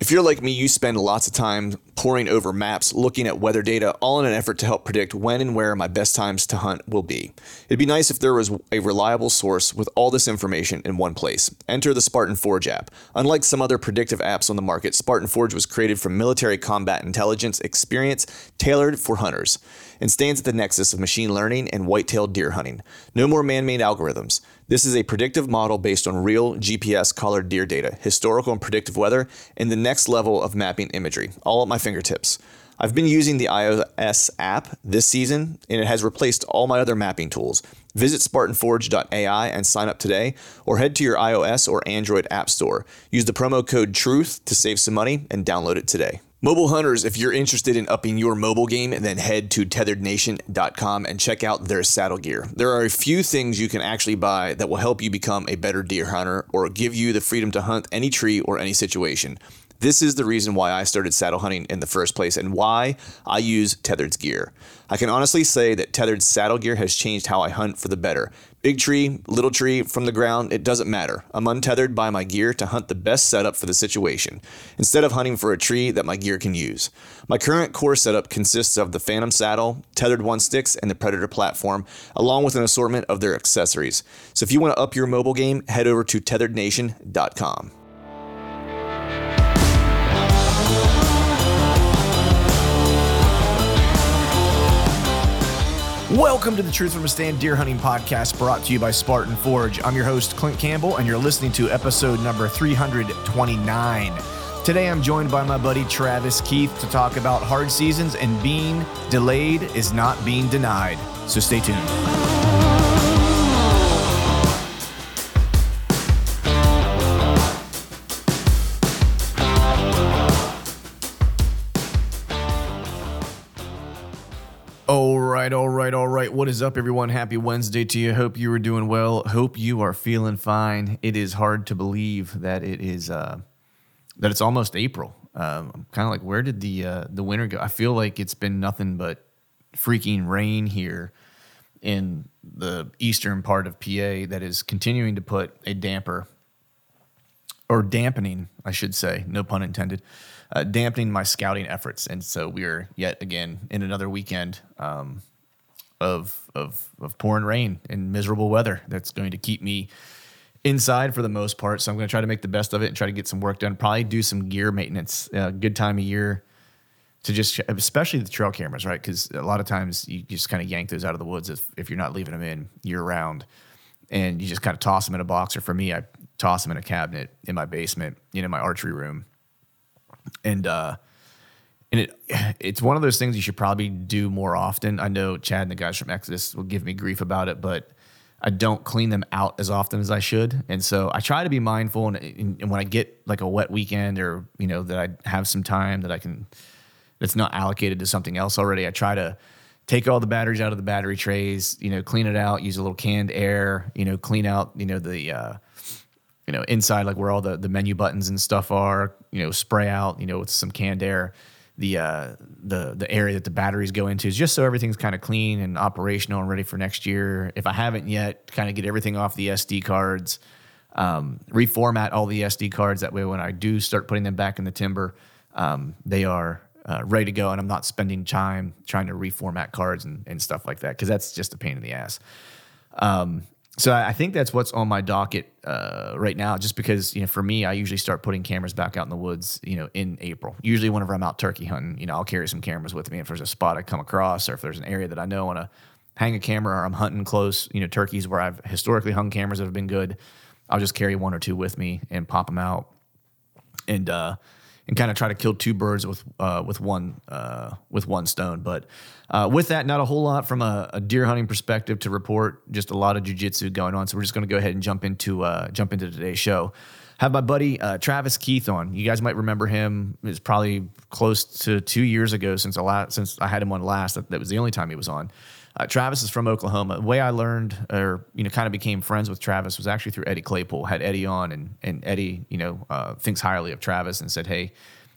If you're like me, you spend lots of time poring over maps, looking at weather data, all in an effort to help predict when and where my best times to hunt will be. It'd be nice if there was a reliable source with all this information in one place. Enter the Spartan Forge app. Unlike some other predictive apps on the market, Spartan Forge was created from military combat intelligence experience tailored for hunters and stands at the nexus of machine learning and white-tailed deer hunting. No more man-made algorithms. This is a predictive model based on real GPS collared deer data, historical and predictive weather, and the next level of mapping imagery, all at my fingertips. I've been using the iOS app this season, and it has replaced all my other mapping tools. Visit SpartanForge.ai and sign up today, or head to your iOS or Android app store. Use the promo code TRUTH to save some money and download it today. Mobile hunters, if you're interested in upping your mobile game, then head to tethrdnation.com and check out their saddle gear. There are a few things you can actually buy that will help you become a better deer hunter or give you the freedom to hunt any tree or any situation. This is the reason why I started saddle hunting in the first place and why I use Tethrd's gear. I can honestly say that Tethrd's saddle gear has changed how I hunt for the better. Big tree, little tree, from the ground, it doesn't matter. I'm untethered by my gear to hunt the best setup for the situation, instead of hunting for a tree that my gear can use. My current core setup consists of the Phantom saddle, Tethrd one sticks, and the Predator platform, along with an assortment of their accessories. So if you want to up your mobile game, head over to tethrdnation.com. Welcome to the Truth from a Stand Deer Hunting Podcast brought to you by Spartan Forge. I'm your host, Clint Campbell, and you're listening to episode number 329. Today I'm joined by my buddy Travis Keith to talk about hard seasons and being delayed is not being denied. So stay tuned. Right. What is up, everyone? Happy Wednesday to you. Hope you are doing well. Hope you are feeling fine. It is hard to believe that it is uh, that it's almost April. Um, I'm kind of like, where did the uh, the winter go? I feel like it's been nothing but freaking rain here in the eastern part of PA that is continuing to put a damper or dampening, I should say, no pun intended, uh, dampening my scouting efforts. And so we are yet again in another weekend um, of, of, of pouring rain and miserable weather that's going to keep me inside for the most part. So I'm going to try to make the best of it and try to get some work done. Probably do some gear maintenance. Uh, good time of year to just, especially the trail cameras, right? Because a lot of times you just kind of yank those out of the woods if, if you're not leaving them in year round and you just kind of toss them in a box. Or for me, I toss them in a cabinet in my basement, you know, my archery room. And uh and it it's one of those things you should probably do more often. I know Chad and the guys from Exodus will give me grief about it, but I don't clean them out as often as I should. And so I try to be mindful and, and when I get like a wet weekend or, you know, that I have some time that I can that's not allocated to something else already, I try to take all the batteries out of the battery trays, you know, clean it out, use a little canned air, you know, clean out, you know, the, uh, you know, inside like where all the, the menu buttons and stuff are, you know, spray out, you know, with some canned air, the, uh, the, the area that the batteries go into is just so everything's kind of clean and operational and ready for next year. If I haven't yet, kind of get everything off the SD cards, um, reformat all the SD cards. That way, when I do start putting them back in the timber, um, they are uh, ready to go, and I'm not spending time trying to reformat cards and, and stuff like that because that's just a pain in the ass. Um, so I think that's what's on my docket uh, right now. Just because you know, for me, I usually start putting cameras back out in the woods, you know, in April. Usually, whenever I'm out turkey hunting, you know, I'll carry some cameras with me if there's a spot I come across, or if there's an area that I know I want to hang a camera, or I'm hunting close, you know, turkeys where I've historically hung cameras that have been good. I'll just carry one or two with me and pop them out, and uh, and kind of try to kill two birds with uh, with one uh, with one stone. But uh, with that, not a whole lot from a, a, deer hunting perspective to report. Just a lot of jujitsu going on. So we're just going to go ahead and jump into uh, jump into today's show. Have my buddy uh, Travis Keith on. You guys might remember him. It's probably close to two years ago since I last, since I had him on last. That, that was the only time he was on. Uh, Travis is from Oklahoma. The way I learned or you know kind of became friends with Travis was actually through Eddie Claypool. Had Eddie on, and and Eddie you know uh, thinks highly of Travis and said, hey,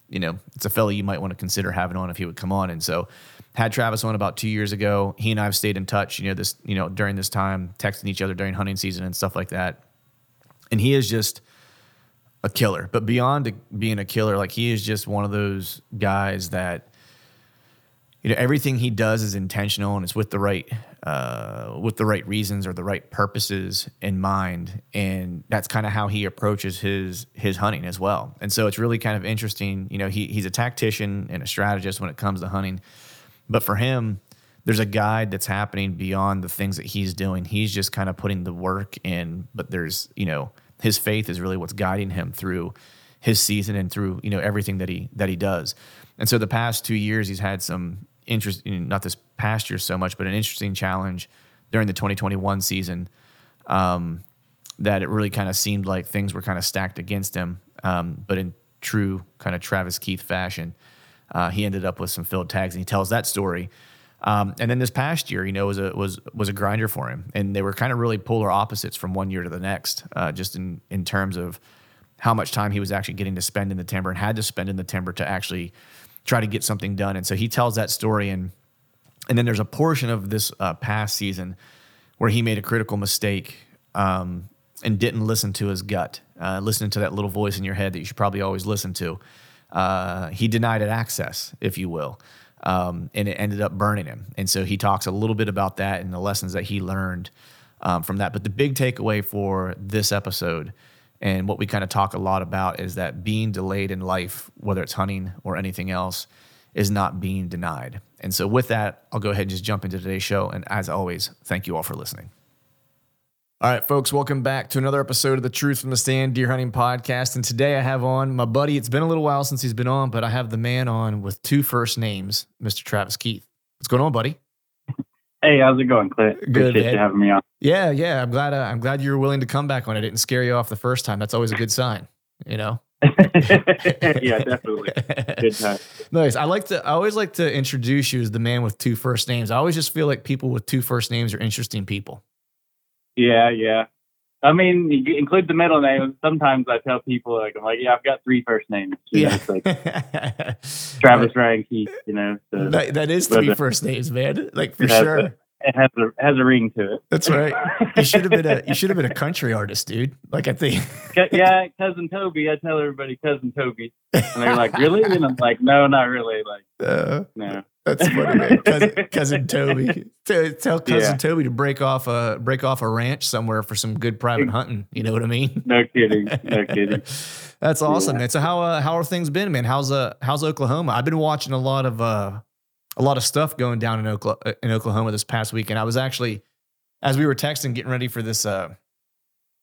you know it's a fellow you might want to consider having on if he would come on. And so had Travis on about two years ago. He and I have stayed in touch. You know this you know during this time, texting each other during hunting season and stuff like that. And he is just a killer. But beyond being a killer, like he is just one of those guys that you know everything he does is intentional and it's with the right uh, with the right reasons or the right purposes in mind. And that's kind of how he approaches his his hunting as well. And so it's really kind of interesting you know he, he's a tactician and a strategist when it comes to hunting. But for him there's a guide that's happening beyond the things that he's doing. He's just kind of putting the work in but there's you know his faith is really what's guiding him through his season and through you know everything that he that he does. And so the past two years, he's had some interest, not this past year so much, but an interesting challenge during the 2021 season um, that it really kind of seemed like things were kind of stacked against him. Um, but in true kind of Travis Keith fashion, uh, he ended up with some filled tags, and he tells that story. Um, and then this past year, you know, was a was was a grinder for him, and they were kind of really polar opposites from one year to the next, uh, just in in terms of how much time he was actually getting to spend in the timber and had to spend in the timber to actually try to get something done. And so he tells that story, and and then there's a portion of this uh, past season where he made a critical mistake um, and didn't listen to his gut, uh, listening to that little voice in your head that you should probably always listen to. Uh, he denied it access, if you will. Um, and it ended up burning him. And so he talks a little bit about that and the lessons that he learned um, from that. But the big takeaway for this episode and what we kind of talk a lot about is that being delayed in life, whether it's hunting or anything else, is not being denied. And so, with that, I'll go ahead and just jump into today's show. And as always, thank you all for listening. All right, folks, welcome back to another episode of the Truth from the Stand Deer Hunting Podcast. And today I have on my buddy. It's been a little while since he's been on, but I have the man on with two first names, Mr. Travis Keith. What's going on, buddy? Hey, how's it going, Clint? Good, Appreciate man. you having me on. Yeah, yeah. I'm glad. Uh, I'm glad you were willing to come back on. I didn't scare you off the first time. That's always a good sign. You know. yeah, definitely. Good time. Nice. I like to. I always like to introduce you as the man with two first names. I always just feel like people with two first names are interesting people. Yeah, yeah. I mean, you include the middle name. Sometimes I tell people like, I'm like, yeah, I've got three first names. You Yeah. know, it's like Travis Ryan Keith. You know, so that, that is three uh, first names, man. Like for sure. A, it has a has a ring to it. That's right. You should have been a. You should have been a country artist, dude. Like I think. yeah, cousin Toby. I tell everybody cousin Toby, and they're like, really? And I'm like, no, not really. Like, Uh, no. That's funny, man. Cousin, cousin Toby. Tell, tell cousin Yeah. Toby to break off a break off a ranch somewhere for some good private hunting. You know what I mean? No kidding. No kidding. That's awesome, Yeah. man. So how uh, how are things been, man? How's uh how's Oklahoma? I've been watching a lot of uh a lot of stuff going down in Oklahoma in Oklahoma this past weekend. I was actually as we were texting, getting ready for this uh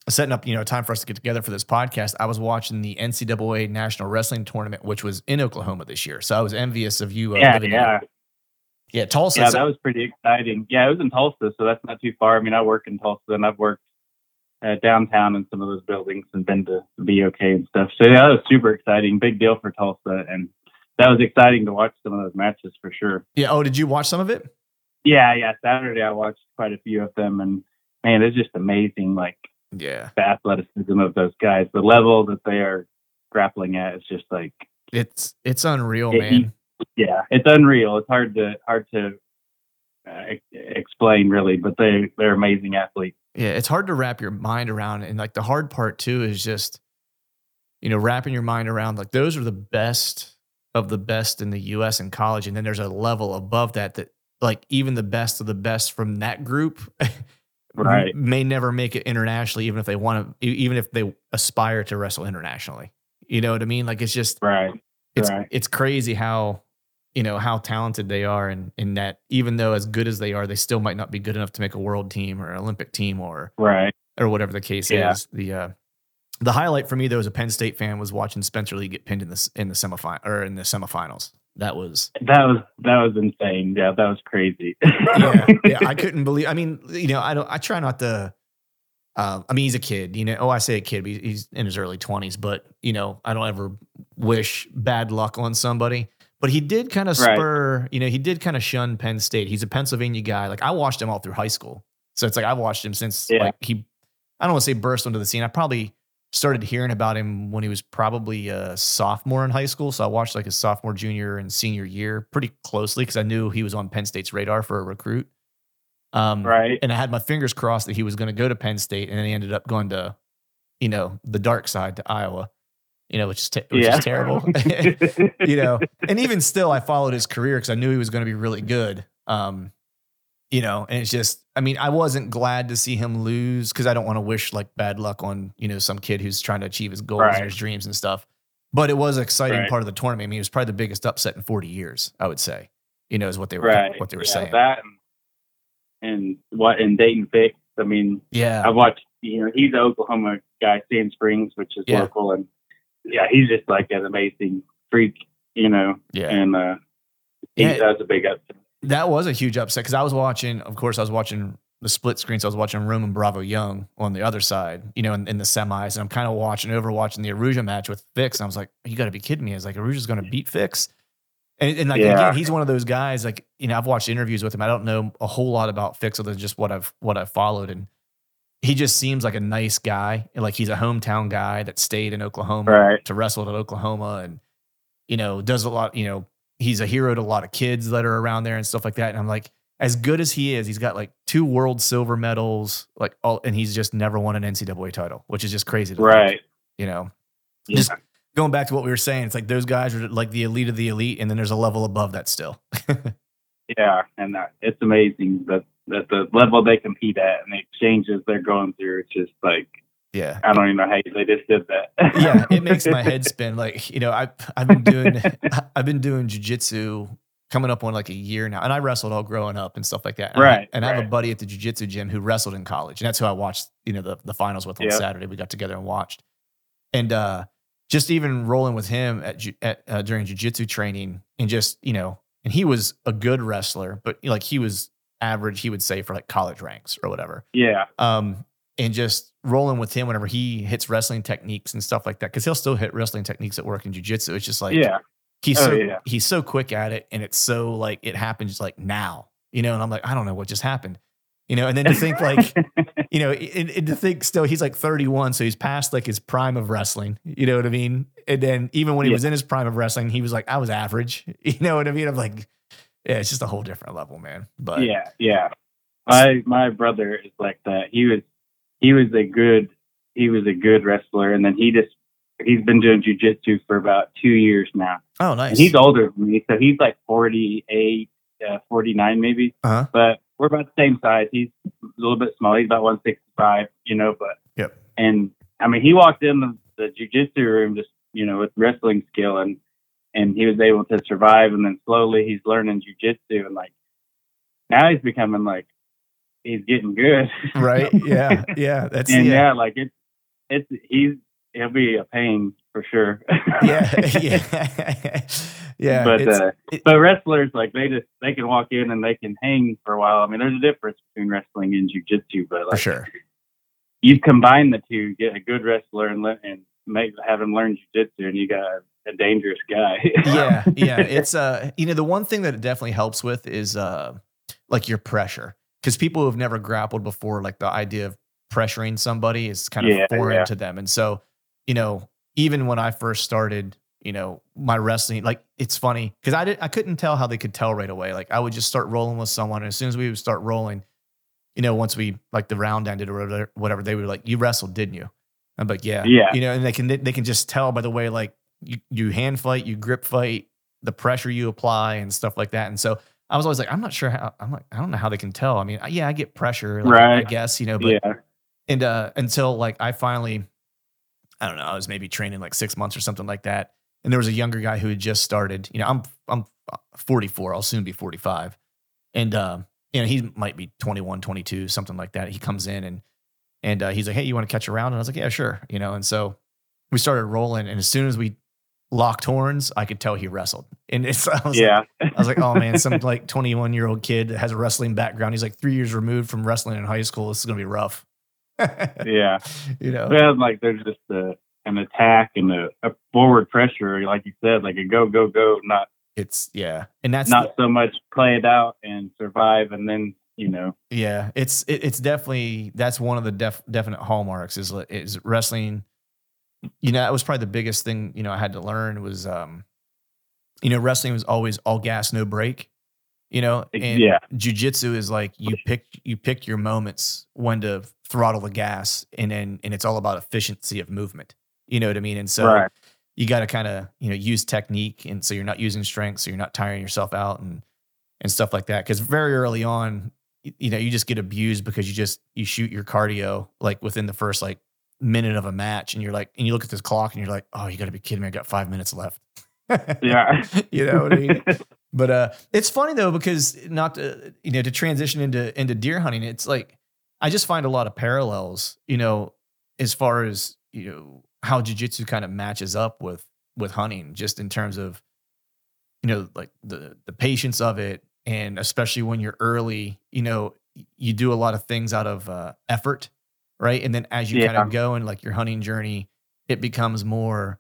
setting up, you know, time for us to get together for this podcast. I was watching the NCAA National Wrestling Tournament, which was in Oklahoma this year. So I was envious of you. Uh, Yeah, living yeah. Yeah, Tulsa. Yeah, that was pretty exciting. Yeah, it was in Tulsa, so that's not too far. I mean, I work in Tulsa, and I've worked uh, downtown in some of those buildings and been to BOK and stuff. So yeah, that was super exciting. Big deal for Tulsa, and that was exciting to watch some of those matches for sure. yeah. Oh, did you watch some of it? Yeah, yeah. Saturday I watched quite a few of them, and man, it's just amazing. Like Yeah. the athleticism of those guys, the level that they are grappling at is just like It's it's unreal, It- man. Yeah, it's unreal. It's hard to hard to uh, explain really, but they they're amazing athletes. Yeah, it's hard to wrap your mind around. And like the hard part too is just, you know, wrapping your mind around like those are the best of the best in the US and college. And then there's a level above that that like even the best of the best from that group Right. may never make it internationally, even if they want to, even if they aspire to wrestle internationally. You know what I mean? Like it's just Right. it's Right. it's crazy how you know how talented they are and in that even though as good as they are they still might not be good enough to make a world team or an olympic team or Right. or whatever the case Yeah. is the uh the highlight for me though as a penn state fan was watching spencer lee get pinned in the in the semifinal or in the semifinals that was That was that was insane. Yeah, that was crazy. yeah yeah i couldn't believe i mean you know i don't i try not to um, I mean, he's a kid, you know. Oh, I say a kid, but he's- he's in his early twenties. But you know, I don't ever wish bad luck on somebody. But he did kind of Right. spur, you know, he did kind of shun Penn State. He's a Pennsylvania guy. Like I watched him all through high school, so it's like I've watched him since Yeah. like he. I don't want to say burst onto the scene. I probably started hearing about him when he was probably a sophomore in high school. So I watched like his sophomore, junior, and senior year pretty closely because I knew he was on Penn State's radar for a recruit. Um, right. and I had my fingers crossed that he was going to go to Penn State, and then he ended up going to, you know, the dark side to Iowa, you know, which is te- which yeah. is terrible, you know. And even still, I followed his career because I knew he was going to be really good. Um, you know, and it's just, I mean, I wasn't glad to see him lose because I don't want to wish like bad luck on you know some kid who's trying to achieve his goals Right. and his dreams and stuff. But it was an exciting Right. part of the tournament. I mean, it was probably the biggest upset in 40 years, I would say. You know, is what they were right. what they were yeah, saying. That and, and what and Daton Fix. I mean, yeah, I've watched. You know, he's an Oklahoma guy, Sand Springs, which is Yeah. local, and yeah, he's just like an amazing freak. You know, yeah. and uh, he Yeah. does a big upset. That was a huge upset because I was watching, of course, I was watching the split screen. So I was watching Roman Bravo Young on the other side, you know, in, in the semis. And I'm kind of watching over watching the Arujau match with Fix. And I was like, you got to be kidding me. I was like, Arujau's going to beat Fix. And, and like, Yeah. again, he's one of those guys, like, you know, I've watched interviews with him. I don't know a whole lot about Fix other than just what I've, what I've followed. And he just seems like a nice guy. Like, he's a hometown guy that stayed in Oklahoma Right. to wrestle at Oklahoma and, you know, does a lot, you know, he's a hero to a lot of kids that are around there and stuff like that. And I'm like, as good as he is, he's got like two world silver medals, like all, and he's just never won an NCAA title, which is just crazy. To think, Right. you know, Yeah. just going back to what we were saying, it's like those guys are like the elite of the elite, and then there's a level above that still. Yeah, and uh, it's amazing that that the level they compete at and the exchanges they're going through. It's just like yeah. I don't even know how they just did that. yeah, it makes my head spin. Like, you know, I I've been doing I've been doing jujitsu coming up on like a year now, and I wrestled all growing up and stuff like that. And I- Right, and I have a buddy at the jujitsu gym who wrestled in college, and that's who I watched. You know, the the finals with on Yeah. Saturday. We got together and watched, and uh just even rolling with him at, ju- at uh, during jujitsu training, and just you know, and he was a good wrestler, but like he was average, he would say for like college ranks or whatever yeah, um, and just rolling with him whenever he hits wrestling techniques and stuff like that. Cause he'll still hit wrestling techniques at work in jujitsu. It's just like, yeah, he's Oh, so, yeah. he's so quick at it. And it's so like, it happens like now, you know? And I'm like, I don't know what just happened, you know? And then to think like, you know, and, and to think still he's like 31. So he's past like his prime of wrestling, you know what I mean? And then even when he Yeah. was in his prime of wrestling, he was like, I was average, you know what I mean? I'm like, yeah, it's just a whole different level, man. But yeah, yeah. My my brother is like that. He was he was a good he was a good wrestler, and then he just he's been doing jujitsu for about two years now. oh, And nice. he's older than me, so he's like 48, uh, 49 maybe. Uh-huh. But we're about the same size. He's a little bit small. He's about 165, you know, but. Yep. And I mean, he walked in the, the jujitsu room just, you know, with wrestling skill and, and he was able to survive. And then slowly he's learning jujitsu and like, now he's becoming like, he's getting good. right. Yeah. Yeah. That's, and yeah. yeah, like it's, it's, he's, he'll be a pain for sure. yeah, yeah, yeah. but uh, it- but wrestlers like they just they can walk in and they can hang for a while. I mean, there's a difference between wrestling and jujitsu, but for like sure. you combine the two, get a good wrestler and let and make have him learn jujitsu, and you got a, a dangerous guy. yeah, yeah. It's uh, you know, the one thing that it definitely helps with is uh, like your pressure because people who have never grappled before, like the idea of pressuring somebody is kind of Yeah, foreign yeah. to them. And so, you know, even when I first started, you know, my wrestling, like it's funny because I didn't, I couldn't tell how they could tell right away. Like I would just start rolling with someone, and as soon as we would start rolling, you know, once we like the round ended or whatever, whatever they were like, "You wrestled, didn't you?" I'm like, "Yeah, Yeah. You know, and they can they can just tell by the way like you you hand fight, you grip fight, the pressure you apply, and stuff like that. And so I was always like, I'm not sure how. I'm like, I don't know how they can tell. I mean, yeah, I get pressure, like, I guess you know, but yeah. and uh until like I finally I don't know, I was maybe training like 6 months or something like that. And there was a younger guy who had just started. You know, I'm I'm 44, I'll soon be 45. And um you know, he might be 21, 22, something like that. He comes in and and uh, he's like, "Hey, you want to catch a round?" And I was like, "Yeah, sure." You know, and so we started rolling and as soon as we locked horns, I could tell he wrestled. And it's I was like, Yeah. I was like, oh man, some like 21 year old kid that has a wrestling background. He's like three years removed from wrestling in high school. This is gonna be rough. yeah. you know, Well, like there's just a, an attack and a, a forward pressure, like you said, like a go, go, go, not it's yeah, and that's not so much play it out and survive, and then you know, yeah, it's it, it's definitely that's one of the def, definite hallmarks is is wrestling. You know, that was probably the biggest thing you know I had to learn was um, you know, wrestling was always all gas no break. You know, and Yeah. jujitsu is like you pick you pick your moments when to throttle the gas, and then and it's all about efficiency of movement. You know what I mean? And so right, you got to kind of you know use technique and so you're not using strength so you're not tiring yourself out and and stuff like that because very early on you know you just get abused because you just you shoot your cardio like within the first like minute of a match and you're like and you look at this clock and you're like oh you got to be kidding me i got five minutes left. Yeah, you know what i mean? But uh it's funny though because not to you know to transition into into deer hunting it's like i just find a lot of parallels you know as far as you know how jujitsu kind of matches up with with hunting just in terms of you know like the the patience of it. And especially when you're early you know you do a lot of things out of uh, effort right and then as you kind of go in like your hunting journey it becomes more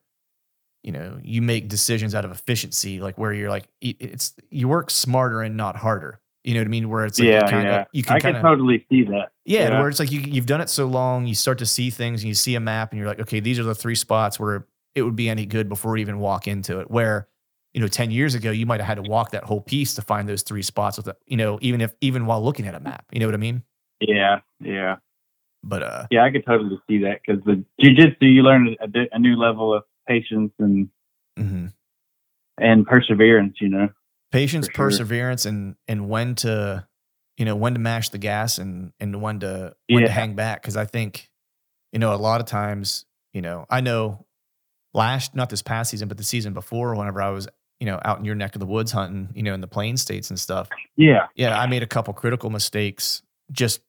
you know you make decisions out of efficiency like where you're like it's you work smarter and not harder you know what i mean where it's like yeah, you kind of yeah. you can I kind can totally see that. yeah, Yeah. where it's like you, you've done it so long, you start to see things and you see a map and you're like, okay, these are the three spots where it would be any good before we even walk into it. Where, you know, 10 years ago, you might have had to walk that whole piece to find those three spots with, it, you know, even if, even while looking at a map, you know what I mean? Yeah, yeah, But, uh, yeah. I could totally see that because the jujitsu, you learn a, a new level of patience and mhm. and perseverance. You know. patience, sure. perseverance, and, and when to, you know, when to mash the gas and, and when to, when to hang back. Cause I think, you know, a lot of times, you know, I know last, not this past season, but the season before, whenever I was, you know, out in your neck of the woods hunting, you know, in the plain states and stuff. Yeah, Yeah, I made a couple critical mistakes just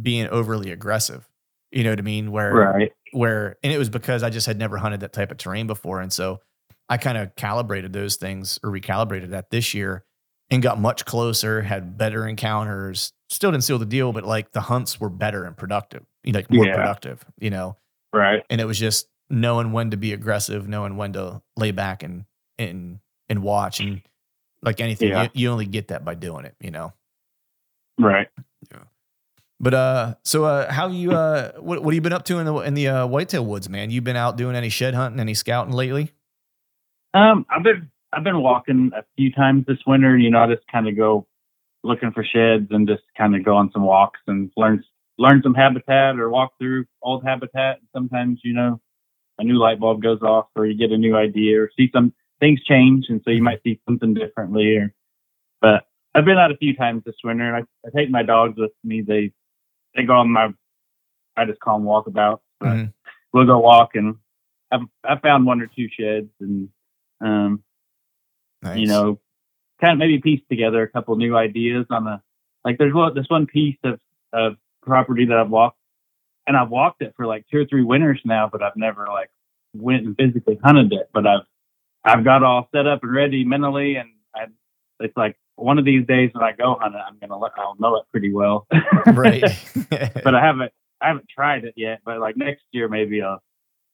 being overly aggressive. You know what I mean? Where right. where and it was because I just had never hunted that type of terrain before. And so I kind of calibrated those things or recalibrated that this year and got much closer, had better encounters, still didn't seal the deal, but like the hunts were better and productive, you know, like more Yeah. productive, you know. Right. And it was just knowing when to be aggressive, knowing when to lay back and and and watch and like anything, Yeah. you, you only get that by doing it, you know. Right. But uh, so uh, how you uh, what what have you been up to in the in the uh, whitetail woods, man? You been out doing any shed hunting, any scouting lately? Um, I've been I've been walking a few times this winter. You know, I just kind of go looking for sheds and just kind of go on some walks and learn learn some habitat or walk through old habitat. Sometimes you know a new light bulb goes off or you get a new idea or see some things change and so you might see something differently. Or but I've been out a few times this winter and I, I take my dogs with me. They they go on my I just call them walkabouts. But Mhm. We'll go walk and I've I found one or two sheds and um Nice. you know, kind of maybe piece together a couple new ideas on the like. There's one this one piece of of property that I've walked, and I've walked it for like two or three winters now, but I've never like went and physically hunted it. But I've I've got all set up and ready mentally, and I it's like one of these days when I go hunt it, I'm gonna let I'll know it pretty well. right. but I haven't I haven't tried it yet. But like next year maybe I'll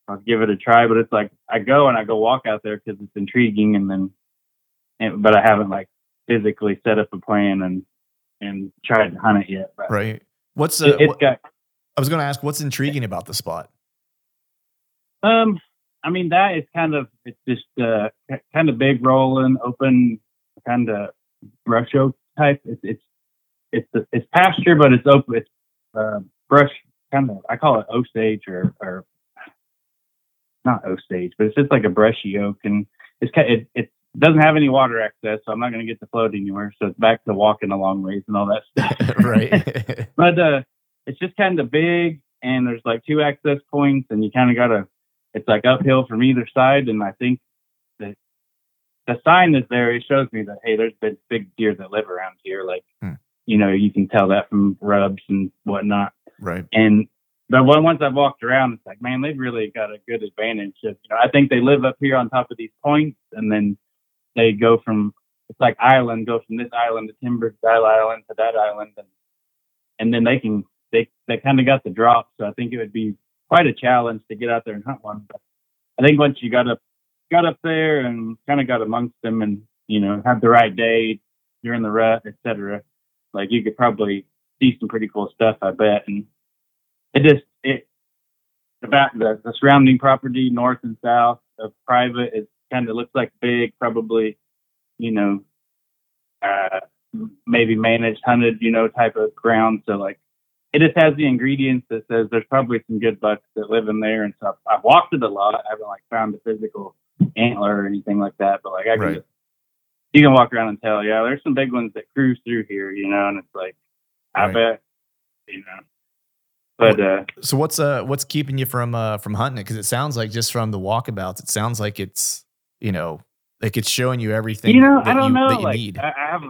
I'll give it a try. But it's like I go and I go walk out there because it's intriguing, and then and, but I haven't like physically set up a plan and and tried to hunt it yet. But Right. What's uh, it, what- got I was going to ask what's intriguing about the spot? um. I mean that is kind of it's just uh kind of big rolling open kind of brush oak type. It's it's it's it's pasture, but it's open. It's uh, brush kind of I call it Osage or or not Osage, but it's just like a brushy oak, and it's kind it it doesn't have any water access, so I'm not going to get to float anywhere. So it's back to walking a long ways and all that stuff. right. but uh, it's just kind of big, and there's like two access points, and you kind of gotta. It's like uphill from either side, and I think the sign that's there it shows me that hey, there's been big deer that live around here. Like, Hmm. you know, you can tell that from rubs and whatnot. right. And but when, once I've walked around, it's like, man, they've really got a good advantage. Of, you know, I think they live up here on top of these points, and then they go from it's like island, go from this island to Timber Island to that island, and and then they can they they kind of got the drop. So I think it would be quite a challenge to get out there and hunt one. But I think once you got up got up there and kind of got amongst them, and you know had the right day during the rut, etc. Like you could probably see some pretty cool stuff, I bet. And it just it about the, the surrounding property north and south of private it kind of looks like big probably you know uh maybe managed hunted you know type of ground so like it just has the ingredients that says there's probably some good bucks that live in there and stuff i've walked it a lot i haven't like found a physical antler or anything like that but like i can Right. just you can walk around and tell yeah there's some big ones that cruise through here you know and it's like i Right. bet you know but uh So what's uh what's keeping you from uh from hunting it? Because it sounds like just from the walkabouts, it sounds like it's you know like it's showing you everything you know, I don't you know. that you like, need. I, I have,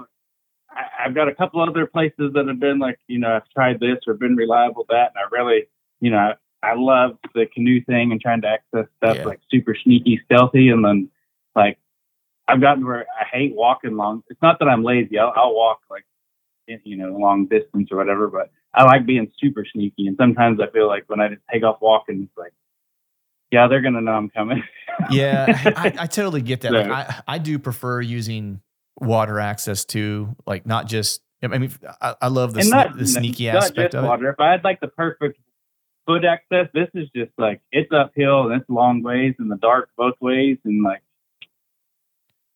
I've got a couple other places that have been like, you know, I've tried this or been reliable that, and I really, you know, I, I love the canoe thing and trying to access stuff Yeah. like super sneaky, stealthy, and then like I've gotten where I hate walking long. It's not that I'm lazy. I'll, I'll walk like, you know, long distance or whatever, but I like being super sneaky. And sometimes I feel like when I just take off walking, it's like, yeah, they're gonna know I'm coming. yeah, I, I totally get that. Like, I I do prefer using water access too. Like not just. I mean, I, I love the sne- not the sneaky aspect of it. water. If I had like the perfect foot access, this is just like it's uphill and it's long ways in the dark both ways, and like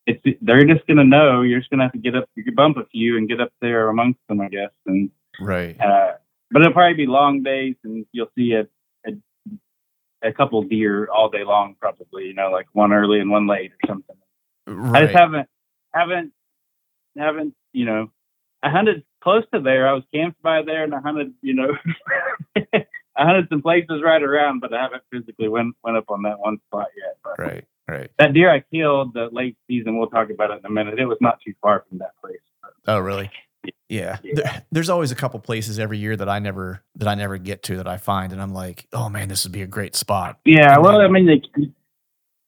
it's they're just gonna know. You're just gonna have to get up, you could bump a few and get up there amongst them, I guess. And Right. uh, but it'll probably be long days, and you'll see a a, a couple deer all day long, probably. You know, like one early and one late or something. Right. I just haven't haven't haven't you know I hunted close to there. I was camped by there, and I hunted you know I hunted some places right around, but I haven't physically went went up on that one spot yet. But Right. Right. that deer I killed the late season, we'll talk about it in a minute. It was not too far from that place. Oh, really? Yeah. Yeah. There- there's always a couple places every year that I never that I never get to that I find, and I'm like, oh man, this would be a great spot. Yeah, well, I mean, like,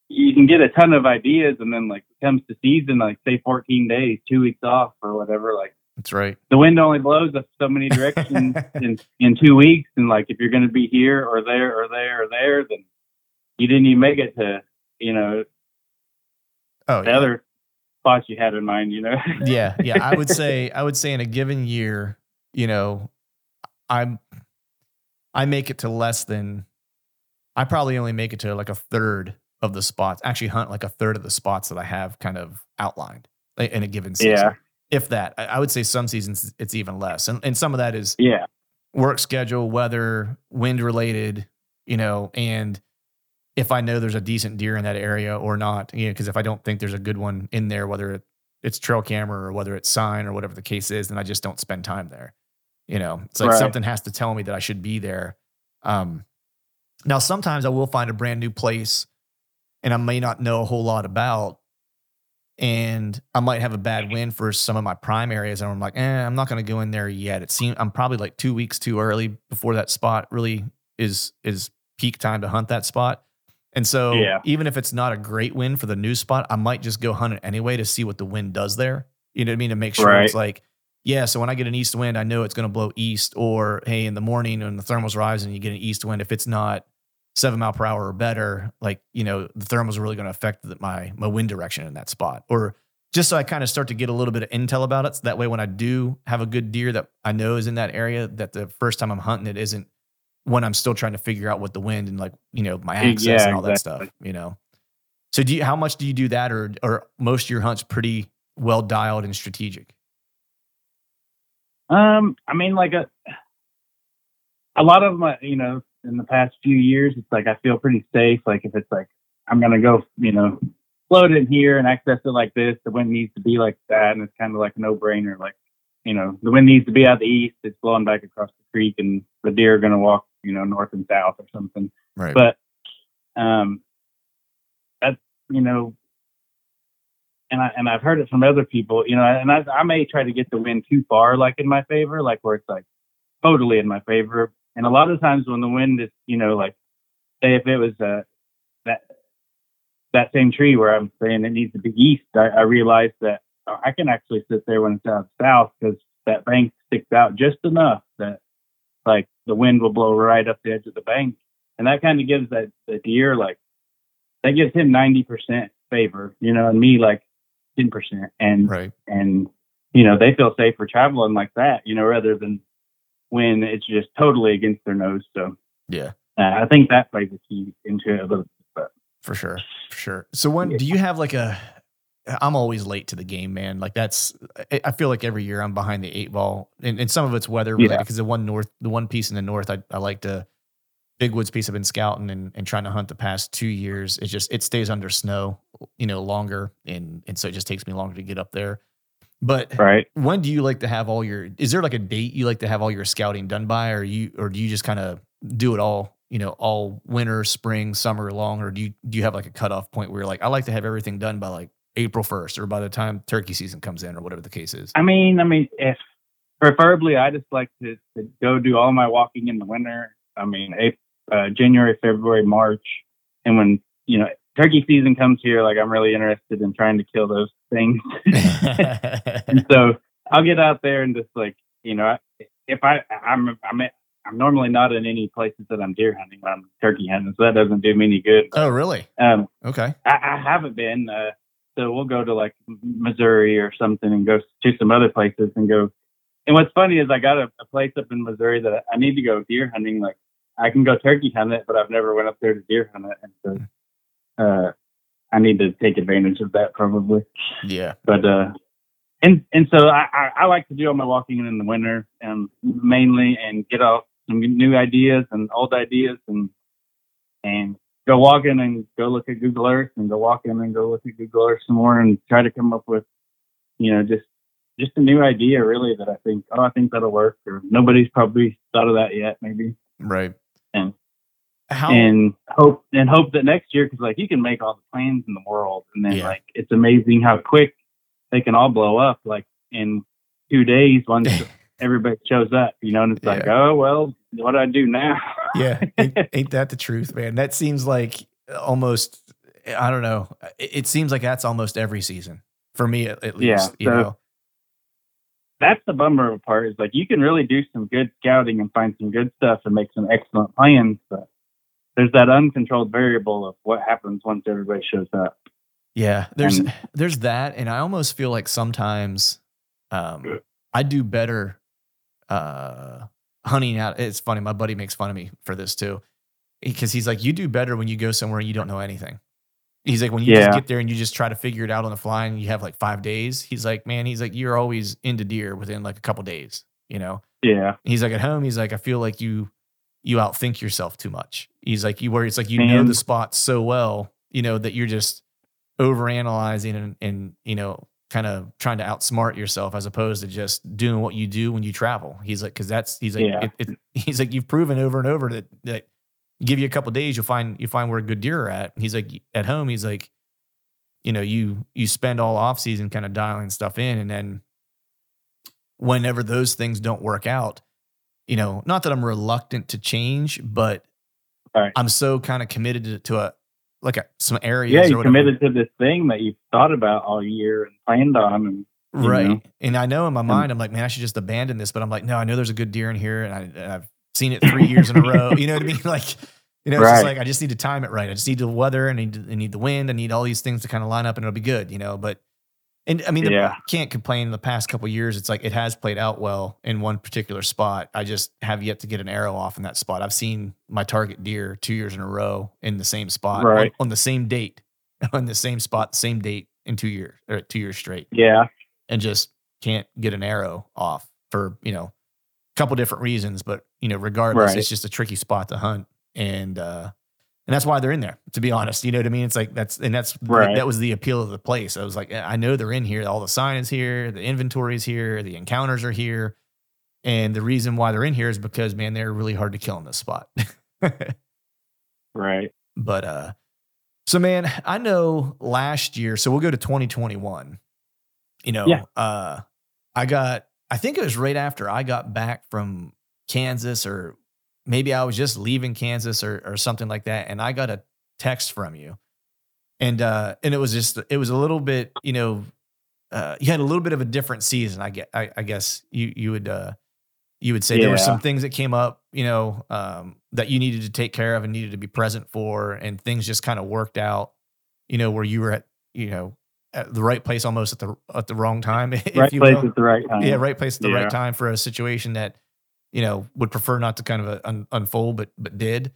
you can get a ton of ideas, and then like it comes to season, like say 14 days, two weeks off or whatever, like. That's right. the wind only blows us so many directions in, in two weeks. And like, if you're going to be here or there or there or there, then you didn't even make it to, you know, Oh, the yeah. other spots you had in mind, you know? yeah, yeah. I would say I would say in a given year, you know, I'm I make it to less than I probably only make it to like a third of the spots. Actually, hunt like a third of the spots that I have kind of outlined in a given season. Yeah. If that, I I would say some seasons it's even less, and and some of that is yeah. work schedule, weather, wind related, you know, and if I know there's a decent deer in that area or not, you know, because if I don't think there's a good one in there, whether it, it's trail camera or whether it's sign or whatever the case is, then I just don't spend time there. You know, it's like Right. something has to tell me that I should be there. Um, now, sometimes I will find a brand new place and I may not know a whole lot about, and I might have a bad wind for some of my prime areas, and I'm like, eh, I'm not going to go in there yet. It seems I'm probably like two weeks too early before that spot really is is peak time to hunt that spot. And so, Yeah. even if it's not a great wind for the new spot, I might just go hunt it anyway to see what the wind does there. You know what I mean? To make sure Right. it's like, yeah, so when I get an east wind, I know it's going to blow east. Or hey, in the morning when the thermals rise and you get an east wind, if it's not seven mile per hour or better, like you know, the thermals are really going to affect the, my my wind direction in that spot. Or just so I kind of start to get a little bit of intel about it. So that way, when I do have a good deer that I know is in that area, that the first time I'm hunting it isn't when I'm still trying to figure out what the wind and like you know my access Yeah, and all that stuff. You know. So do you? How much do you do that, or or most of your hunts pretty well dialed and strategic? Um, I mean, like a a lot of my, you know, in the past few years, it's like I feel pretty safe. Like if it's like I'm gonna go, you know, float in here and access it like this, the wind needs to be like that, and it's kind of like a no brainer. Like, you know, the wind needs to be out the east. It's blowing back across the creek, and the deer are gonna walk, you know, north and south or something. Right. But um, that's you know, and I and I've heard it from other people, you know, and I I may try to get the wind too far, like in my favor, like where it's like totally in my favor. And a lot of times when the wind is, you know, like say if it was uh, that that same tree where I'm saying it needs to be east, I, I realized that uh, I can actually sit there when it's out south because that bank sticks out just enough that like the wind will blow right up the edge of the bank, and that kind of gives that the deer like that gives him ninety percent favor, you know, and me like ten percent, and right. and you know they feel safer traveling like that, you know, rather than when it's just totally against their nose. So Yeah. uh, I think that plays a key into it a little bit. But For sure. For sure. So when Yeah. do you have like a I'm always late to the game, man. Like that's I- feel like every year I'm behind the eight ball. And, and some of it's weather related Yeah. because the one north the one piece in the north I, I like to Big Woods piece I've been scouting and, and trying to hunt the past two years. It just it stays under snow, you know, longer and and so it just takes me longer to get up there. But right, when do you like to have all your is there like a date you like to have all your scouting done by or you or do you just kind of do it all you know all winter spring summer long or do you do you have like a cutoff point where you're like i like to have everything done by like april 1st or by the time turkey season comes in or whatever the case is? I mean, I mean, if preferably, I just like to, to go do all my walking in the winter. I mean, April, uh, January, February, March, and when you know turkey season comes here, like I'm really interested in trying to kill those things. and so I'll get out there and just like you know, if I I'm I'm I'm normally not in any places that I'm deer hunting when I'm turkey hunting, so that doesn't do me any good. oh really Um, okay I, I haven't been. Uh, so we'll go to like Missouri or something and go to some other places and go. And what's funny is I got a, a place up in Missouri that I need to go deer hunting. Like I can go turkey hunt it, but I've never went up there to deer hunt it, and so uh, I need to take advantage of that probably. yeah. But uh, and and so I, I, I like to do all my walking in the winter, um, mainly, and get off some new ideas and old ideas, and and go walking and go look at Google Earth, and go walking and go look at Google Earth some more, and try to come up with, you know, just just a new idea really that I think oh I think that'll work, or nobody's probably thought of that yet, maybe, right. And- how and hope and hope that next year because like you can make all the plans in the world, and then Yeah. like it's amazing how quick they can all blow up like in two days once everybody shows up, you know, and it's like, oh well, what do I do now? yeah. Ain't, ain't that the truth man? That seems like almost i don't know it, it seems like that's almost every season for me at, at Yeah, least you so- know? That's the bummer of a part is like you can really do some good scouting and find some good stuff and make some excellent plans, but there's that uncontrolled variable of what happens once everybody shows up. Yeah, there's And- there's that, and I almost feel like sometimes um, I do better uh, hunting out. It's funny, my buddy makes fun of me for this too, because he's like, "You do better when you go somewhere and you don't know anything." He's like, "When you just get there and you just try to figure it out on the fly, and you have like five days." He's like, "Man, he's like, you're always into deer within like a couple days, you know." Yeah. He's like, "At home, he's like, I feel like you you outthink yourself too much." He's like, "You where it's like you know the spots so well, you know that you're just." overanalyzing and, and you know kind of trying to outsmart yourself as opposed to just doing what you do when you travel he's like because that's he's like Yeah. it, it, he's like you've proven over and over that that give you a couple days you'll find you find where good deer are at he's like at home he's like you know you you spend all off season kind of dialing stuff in and then whenever those things don't work out you know not that i'm reluctant to change but Right. i'm so kind of committed to, to a like a, some areas Yeah, or you whatever. committed to this thing that you've thought about all year and planned on and right. know? and i know in my mind i'm like man i should just abandon this but i'm like no i know there's a good deer in here and, I, and i've seen it three years in a row. You know what i mean? Like you know it's just like i just need to time it right. I just need the weather. And I need, I need the wind. I need all these things to kind of line up and it'll be good you know? But And I mean, Yeah. can't complain. The past couple years, it's like it has played out well in one particular spot. I just have yet to get an arrow off in that spot. I've seen my target deer two years in a row in the same spot on- Right. on, the same date, on the same spot, same date in two years or two years straight, Yeah. and just can't get an arrow off for you know a couple different reasons. But you know, regardless, Right. it's just a tricky spot to hunt, and uh, and that's why they're in there. To be honest, you know what I mean. It's like that's and that's Right. that was the appeal of the place. I was like, I know they're in here. All the sign is here. The inventory is here. The encounters are here. And the reason why they're in here is because man, they're really hard to kill in this spot. Right. but uh, so man, I know last year. So we'll go to 2021. You know, Yeah. uh, I got. I think it was right after I got back from Kansas, or maybe I was just leaving Kansas, or or something like that, and I got a text from you, and uh, and it was just it was a little bit, you know, uh, you had a little bit of a different season. I get, I, I guess you you would uh, you would say there were some things that came up, you know, um, that you needed to take care of and needed to be present for, and things just kind of worked out, you know, where you were at, you know, at the right place almost at the at the wrong time, if right you place will. at the right time. Yeah, right place at the Yeah. right time for a situation that you know would prefer not to kind of uh, un- unfold, but but did.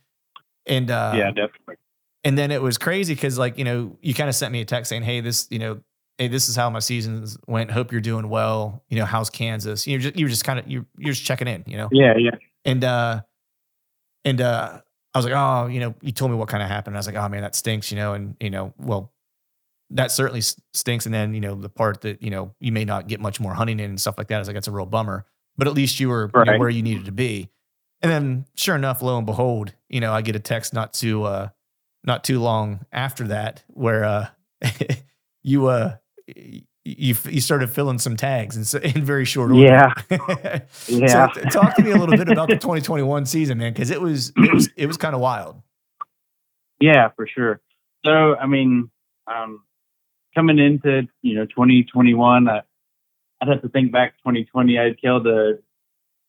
And uh, yeah, definitely. and then it was crazy because like you know you kind of sent me a text saying, "Hey, this you know, hey, this is how my seasons went. Hope you're doing well. You know, how's Kansas? You're just you're just kind of you're, you're just checking in, you know." Yeah, yeah. And uh, and uh, I was like, "Oh, you know," you told me what kind of happened. I was like, "Oh man, that stinks," you know. And you know, well, that certainly stinks. And then you know the part that you know you may not get much more hunting in and stuff like that. I was like, "That's a real bummer." But at least you were you know, where you needed to be. And then, sure enough, lo and behold, you know, I get a text not too uh, not too long after that where uh, you uh, you you started filling some tags in, in very short order. Yeah. Yeah. t- talk to me a little bit about the 2021 season, man, because it was it was it was kind of wild. Yeah, for sure. So, I mean, um, coming into you know 2021, uh, I'd have to think back to 2020. I'd killed a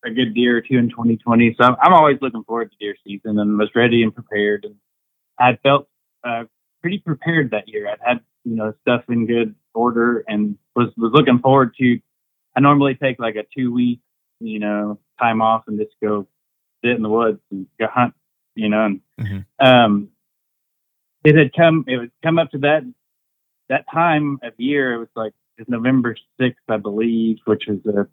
a good deer or two in 2020, so I'm, I'm always looking forward to deer season and was ready and prepared. And I felt uh, pretty prepared that year. I'd had you know stuff in good order and was was looking forward to. I normally take like a two week you know time off and just go sit in the woods and go hunt, you know, and Mhm. um it had come it would come up to that that time of year it was like was november 6th i believe which was a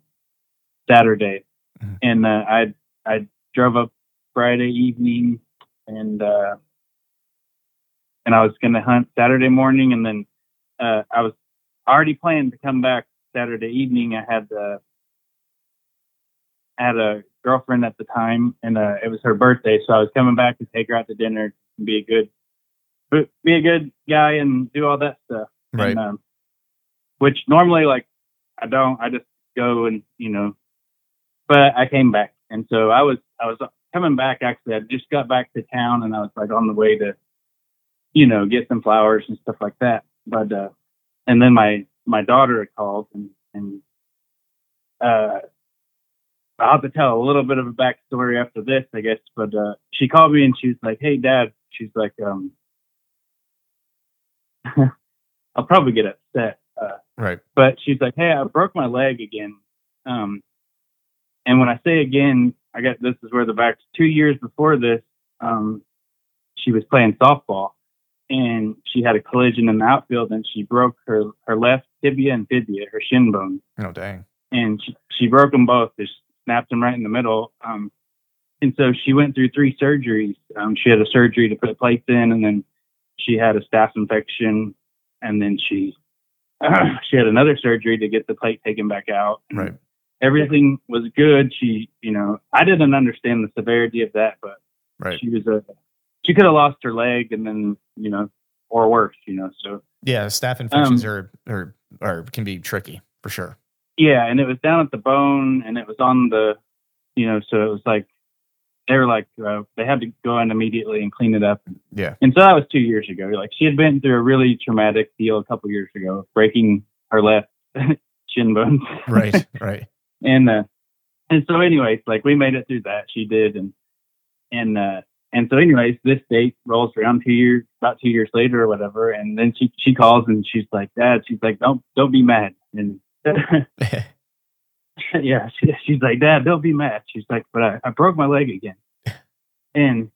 saturday Mhm. and uh, i i drove up friday evening and uh and i was going to hunt saturday morning and then uh i was already planning to come back saturday evening i had uh I had a girlfriend at the time and uh it was her birthday so i was coming back to take her out to dinner and be a good be- be a good guy and do all that stuff. Right. And, um, which normally, like, I don't. I just go and you know. But I came back, and so I was I was coming back. Actually, I just got back to town, and I was like on the way to, you know, get some flowers and stuff like that. But uh, and then my my daughter had called, and and uh. I'll have to tell a little bit of a backstory after this, I guess. But uh, she called me and she was like, "Hey, Dad," she's like, um, I'll probably get upset. Right. but she's like, "Hey, I broke my leg again." Um, and when I say again, I got this is where the back. Two years before this, um, she was playing softball, and she had a collision in the outfield, and she broke her her left tibia and fibia, her shin bone, Oh dang. and she, she broke them both. Just snapped them right in the middle. Um, and so she went through three surgeries. Um, she had a surgery to put a plates in, and then she had a staph infection, and then she she had another surgery to get the plate taken back out. Right. Everything was good. She, you know, I didn't understand the severity of that, but Right. she was a she could have lost her leg, and then you know, or worse, you know. So Yeah, staph infections Um, are are are can be tricky for sure. Yeah, and it was down at the bone, and it was on the, you know, so it was like they were like uh, they had to go in immediately and clean it up. Yeah. And so that was two years ago. Like she had been through a really traumatic deal a couple years ago, breaking her left shin bone. Right. right. and uh, and so anyways, like we made it through that. She did, and and uh, and so, anyways, this date rolls around two years, about two years later or whatever, and then she she calls and she's like, "Dad," she's like, "Don't don't be mad." And yeah, she, she's like, "Dad, don't be mad." She's like, "But I, I broke my leg again," and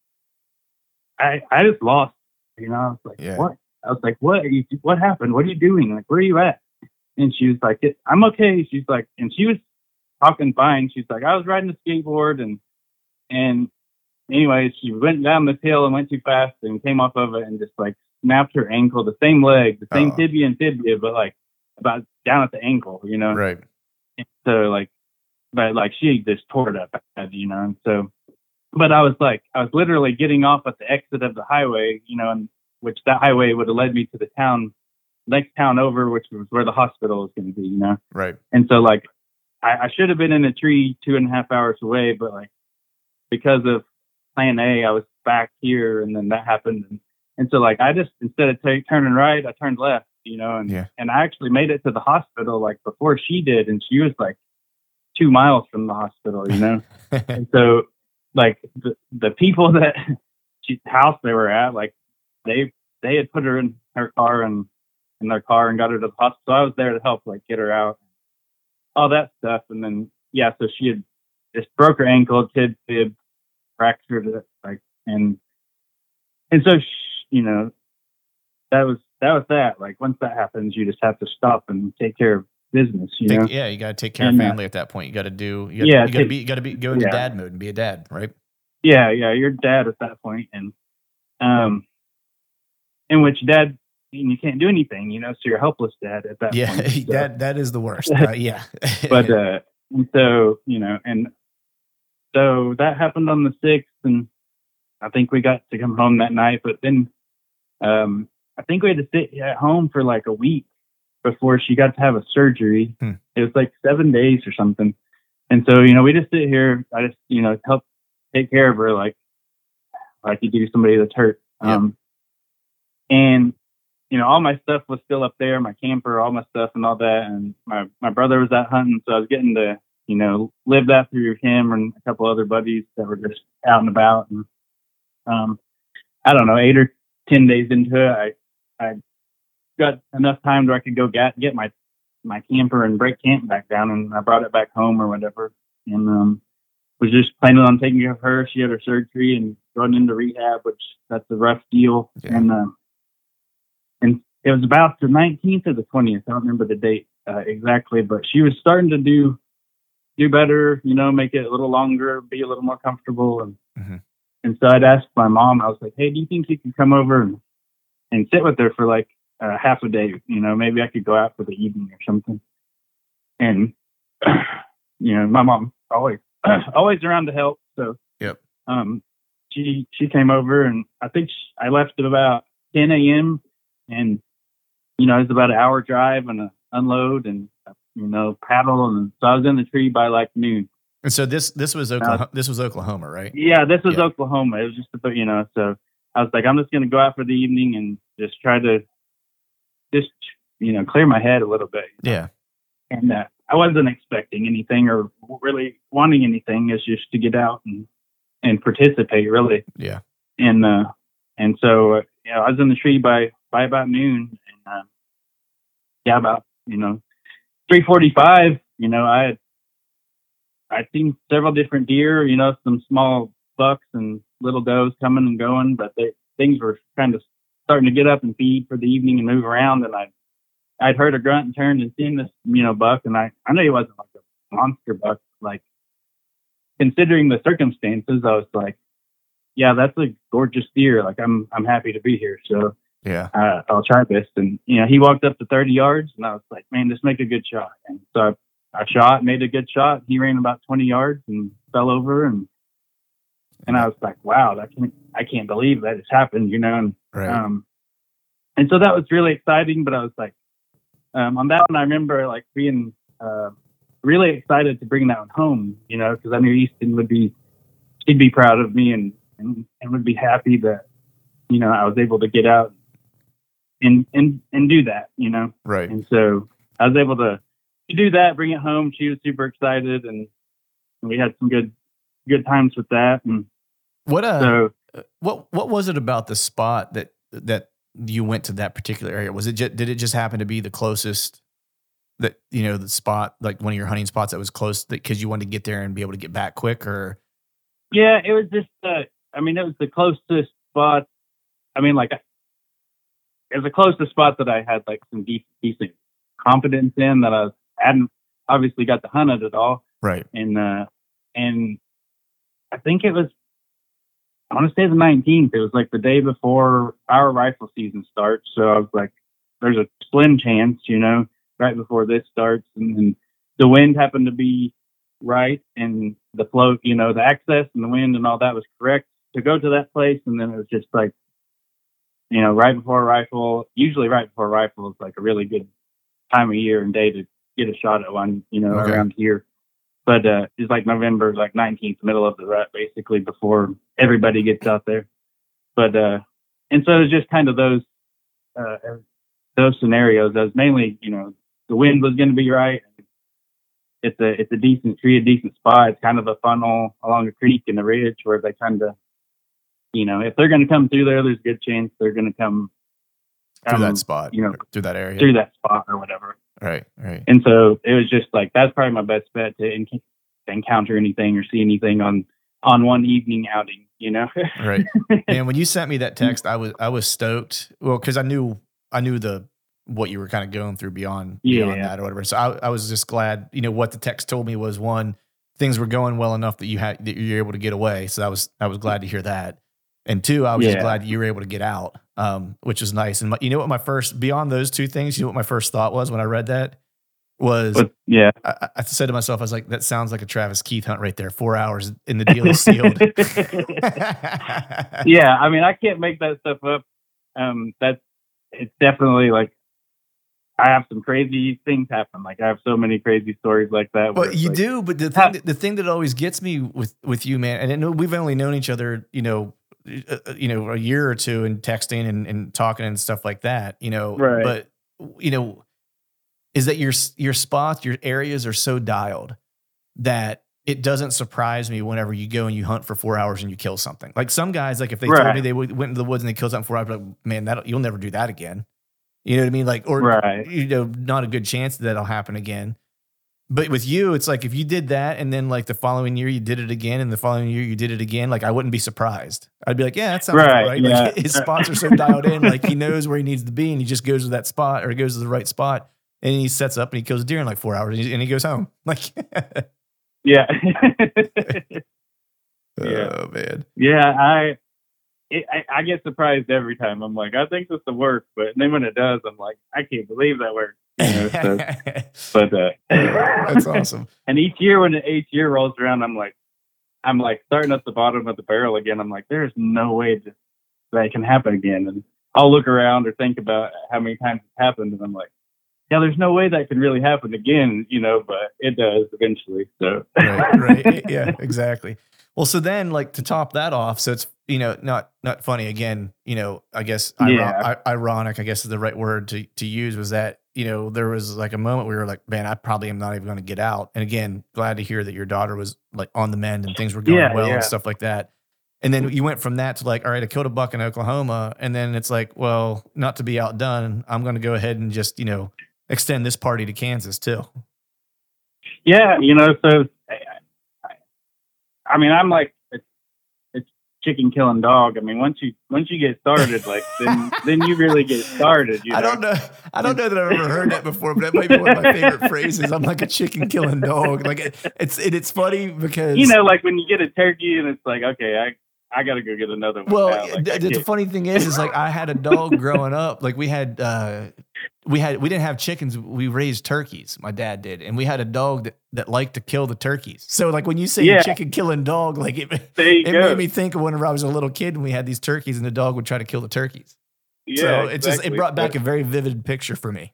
I I just lost. You know, I was like, Yeah. "What?" I was like, "What? Are you, what happened? What are you doing? Like, where are you at?" And she was like, "I'm okay." She's like, and she was talking fine. She's like, "I was riding a skateboard and and." Anyway, she went down this hill and went too fast and came off of it and just like snapped her ankle, the same leg, the same Oh. tibia and tibia, but like about down at the ankle, you know. right. So like, but like she just tore it up, you know. And so, but I was like, I was literally getting off at the exit of the highway, you know, and which that highway would have led me to the town, next town over, which was where the hospital was going to be, you know. Right. And so like, I, I should have been in a tree two and a half hours away, but like, because of Plan A, I was back here, and then that happened, and, and so like, I just instead of ta- turning right, I turned left, you know, and Yeah. and I actually made it to the hospital like before she did, and she was like two miles from the hospital, you know. and so like the the people that she, house they were at, like they they had put her in her car and in their car and got her to the hospital. So I was there to help like get her out, all that stuff, and then yeah, so she had just broke her ankle, tib fib, fractured it, like and and so sh you know that was that was that. Like once that happens, you just have to stop and take care of business, you Take- yeah, you got to take care And, of uh, family at that point. You got to do. You gotta, Yeah, you got to be. You got to be go into yeah. dad mode and be a dad, right? yeah, yeah, you're dad at that point, and um, in which dad, you can't do anything, you know, so you're helpless dad at that Yeah, point. So- that that is the worst. Uh, yeah, but uh, so you know, and so that happened on the sixth, and I think we got to come home that night. But then, um, I think we had to sit at home for like a week before she got to have a surgery. Hmm. It was like seven days or something. And so you know, we just sit here. I just you know help take care of her like like you do somebody that's hurt. Yep. Um, and you know, all my stuff was still up there, my camper, all my stuff and all that. And my, my brother was out hunting. So I was getting to, you know, live that through him and a couple other buddies that were just out and about. And, um, I don't know, eight or 10 days into it, I, I got enough time where I could go get, get my, my camper and break camp back down. And I brought it back home or whatever. And, um, was just planning on taking care of her. She had her surgery and going into rehab, which that's a rough deal. Yeah. And, um, and it was about the 19th or the 20th. I don't remember the date uh, exactly, but she was starting to do do better. You know, make it a little longer, be a little more comfortable, and Mhm. and so I'd asked my mom. I was like, "Hey, do you think you could come over and and sit with her for like uh, half a day? You know, maybe I could go out for the evening or something." And you know, my mom always always around to help. So Yep. um, she she came over, and I think sh I left at about 10 a.m. and you know, it's about an hour drive and a unload and you know paddle, and so I was in the tree by like noon. and so this this was Oklahoma. this was Oklahoma, right? Yeah, this was Yeah. Oklahoma. It was just about you know, so I was like, I'm just gonna go out for the evening and just try to just you know clear my head a little bit. Yeah, And uh, I wasn't expecting anything or really wanting anything. It's just to get out and and participate really. yeah. and uh and so uh, you know I was in the tree by by about noon and um yeah about you know three forty five you know I had I'd seen several different deer you know some small bucks and little does coming and going but they things were kind of starting to get up and feed for the evening and move around and I I'd heard a grunt and turned and seen this you know buck and I I know he wasn't like a monster buck like considering the circumstances I was like yeah, that's a gorgeous deer. Like I'm, I'm happy to be here. So Yeah. uh, I'll try this. And you know, he walked up to 30 yards, and I was like, man, just make a good shot. And so I, I shot, made a good shot. He ran about 20 yards and fell over, and and I was like, wow, that can, I can't believe that has happened. You know, and Right. um, and so that was really exciting. But I was like, um, on that one, I remember like being uh, really excited to bring that one home. You know, because I knew Easton would be, she'd be proud of me and, and and would be happy that you know I was able to get out and and and do that. You know, right. and so I was able to to do that, bring it home. She was super excited, and we had some good good times with that. And What uh? so what what was it about the spot that that you went to that particular area? Was it just, did it just happen to be the closest that you know the spot like one of your hunting spots that was close because you wanted to get there and be able to get back quick or Yeah, it was just. Uh, I mean, it was the closest spot. I mean, like, it was the closest spot that I had like some decent, decent confidence in that I hadn't obviously got to hunt it at all, right and uh, and I think it was. I want to say the 19th. It was like the day before our rifle season starts. So I was like, there's a slim chance, you know, right before this starts. And, and the wind happened to be right and the flow, you know, the access and the wind and all that was correct to go to that place. And then it was just like, you know, right before rifle, usually right before rifle is like a really good time of year and day to get a shot at one, you know, Okay. around here. But uh, it's like November, like 19th, middle of the rut, basically before everybody gets out there. But uh, and so it's just kind of those uh, those scenarios. As mainly, you know, the wind was going to be right. It's a it's a decent tree, a decent spot. It's kind of a funnel along a creek in the ridge where they kind of, you know, if they're going to come through there, there's a good chance they're going to come through um, that spot you know, through that area through that spot or whatever. Right right. And so it was just like that's probably my best bet to, en- to encounter anything or see anything on on one evening outing. You know, right. And when you sent me that text i was i was stoked. Well because i knew i knew the what you were kind of going through beyond beyond Yeah. that or whatever. So I, I was just glad you know what the text told me was one things were going well enough that you had that you're able to get away. So i was i was glad to hear that. And two i was just Yeah. glad you were able to get out um which is nice and my, you know what my first beyond those two things you know what my first thought was when i read that was but yeah, I, I- said to myself i was like that sounds like a travis keith hunt right there four hours and the deal is sealed yeah. I mean, I can't make that stuff up. Um, that's it's definitely like I have some crazy things happen. Like I have so many crazy stories like that. Well, you like- do, but the thing, that, the thing that always gets me with with you, man, and know we've only known each other, you know, Uh, uh, you know, a year or two and texting and, and talking and stuff like that, you know, Right. but you know, is that your your spots, your areas are so dialed that it doesn't surprise me whenever you go and you hunt for four hours and you kill something. Like some guys, like if they told me they went into the woods and they killed something for hours, like, man, that you'll never do that again. You know what I mean? Like, or Right. you know, not a good chance that that'll happen again. But with you, it's like if you did that and then like the following year you did it again and the following year you did it again, like I wouldn't be surprised. I'd be like, yeah, that sounds right. Right, yeah. Like his spots are so dialed in, like he knows where he needs to be and he just goes to that spot or he goes to the right spot and he sets up and he kills a deer in like four hours and he, and he goes home. Like, yeah, oh man. yeah. I, it, I I get surprised every time. I'm like, I think this will work, but then when it does, I'm like, I can't believe that worked. You know, so, but uh, That's awesome. And each year when the eighth year rolls around, I'm like, I'm like starting at the bottom of the barrel again. I'm like, there's no way that that can happen again. And I'll look around or think about how many times it's happened, and I'm like, yeah, there's no way that can really happen again, you know. But it does eventually. So right, right. Yeah, exactly. Well, so then, like to top that off, so it's you know not not funny again. You know, I guess Yeah. Ironic. I guess is the right word to to use. Was that you know there was like a moment we were like, man, I probably am not even going to get out. And again, glad to hear that your daughter was like on the mend and things were going Yeah, well yeah. and stuff like that. And then you went from that to like, all right, I killed a buck in Oklahoma, and then it's like, well, not to be outdone, I'm going to go ahead and just you know extend this party to Kansas too. yeah, you know, so I, I, I mean, I'm like, chicken killing dog. I mean, once you once you get started, like then then you really get started. You know? I don't know. I don't know that I've ever heard that before, but that might be one of my favorite phrases. I'm like a chicken killing dog. Like it, it's it, it's funny because you know, like when you get a turkey and it's like, okay, I I gotta go get another one. Well. Like, the, the funny thing is, is like I had a dog growing up. Like we had, uh, we had, we didn't have chickens. We raised turkeys. My dad did, and we had a dog that, that liked to kill the turkeys. So like when you say Yeah. chicken killing dog, like it, it go. made me think of whenever I was a little kid and we had these turkeys, and the dog would try to kill the turkeys. yeah, so it just it brought back a very vivid picture for me.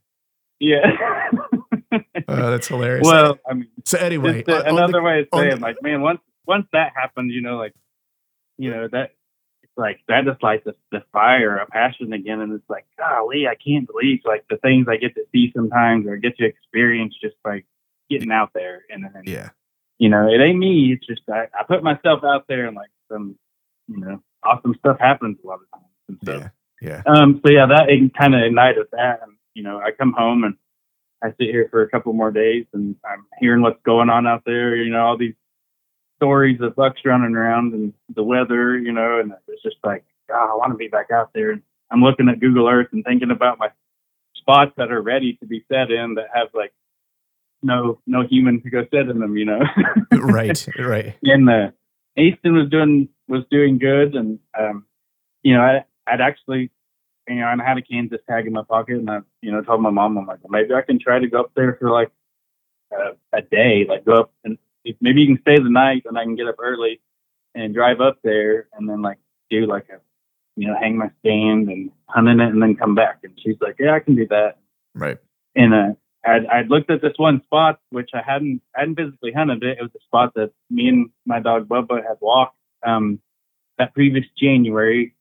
yeah. Oh, that's hilarious. well, I mean, so anyway, uh, the- another way of saying, the- like, man, once once that happens, you know, like, you know that. it's Like that just lights the, the fire, a passion again, and it's like, golly, I can't believe like the things I get to see sometimes or get to experience just by getting out there. And then, yeah. you know, it ain't me. It's just I, I put myself out there and like some, you know, awesome stuff happens a lot of times. And Yeah. Yeah. um, so yeah, that kind of ignited that. And, you know, I come home and I sit here for a couple more days and I'm hearing what's going on out there. You know, all these stories of bucks running around and the weather, you know, and it's just like, God, I want to be back out there. And I'm looking at Google Earth and thinking about my spots that are ready to be set in that have like no no human to go sit in them, you know. right. Right. and uh, Easton was doing was doing good, and um, you know, I I'd actually, you know, I had a Kansas tag in my pocket, and I, you know, told my mom, I'm like, well, maybe I can try to go up there for like uh, a day, like go up and maybe you can stay the night, and I can get up early and drive up there, and then like do like a, you know, hang my stand and hunt in it, and then come back. And she's like, yeah, I can do that. Right. And uh, I'd, I'd looked at this one spot, which I hadn't I hadn't physically hunted it. It was a spot that me and my dog Bubba had walked um, that previous January.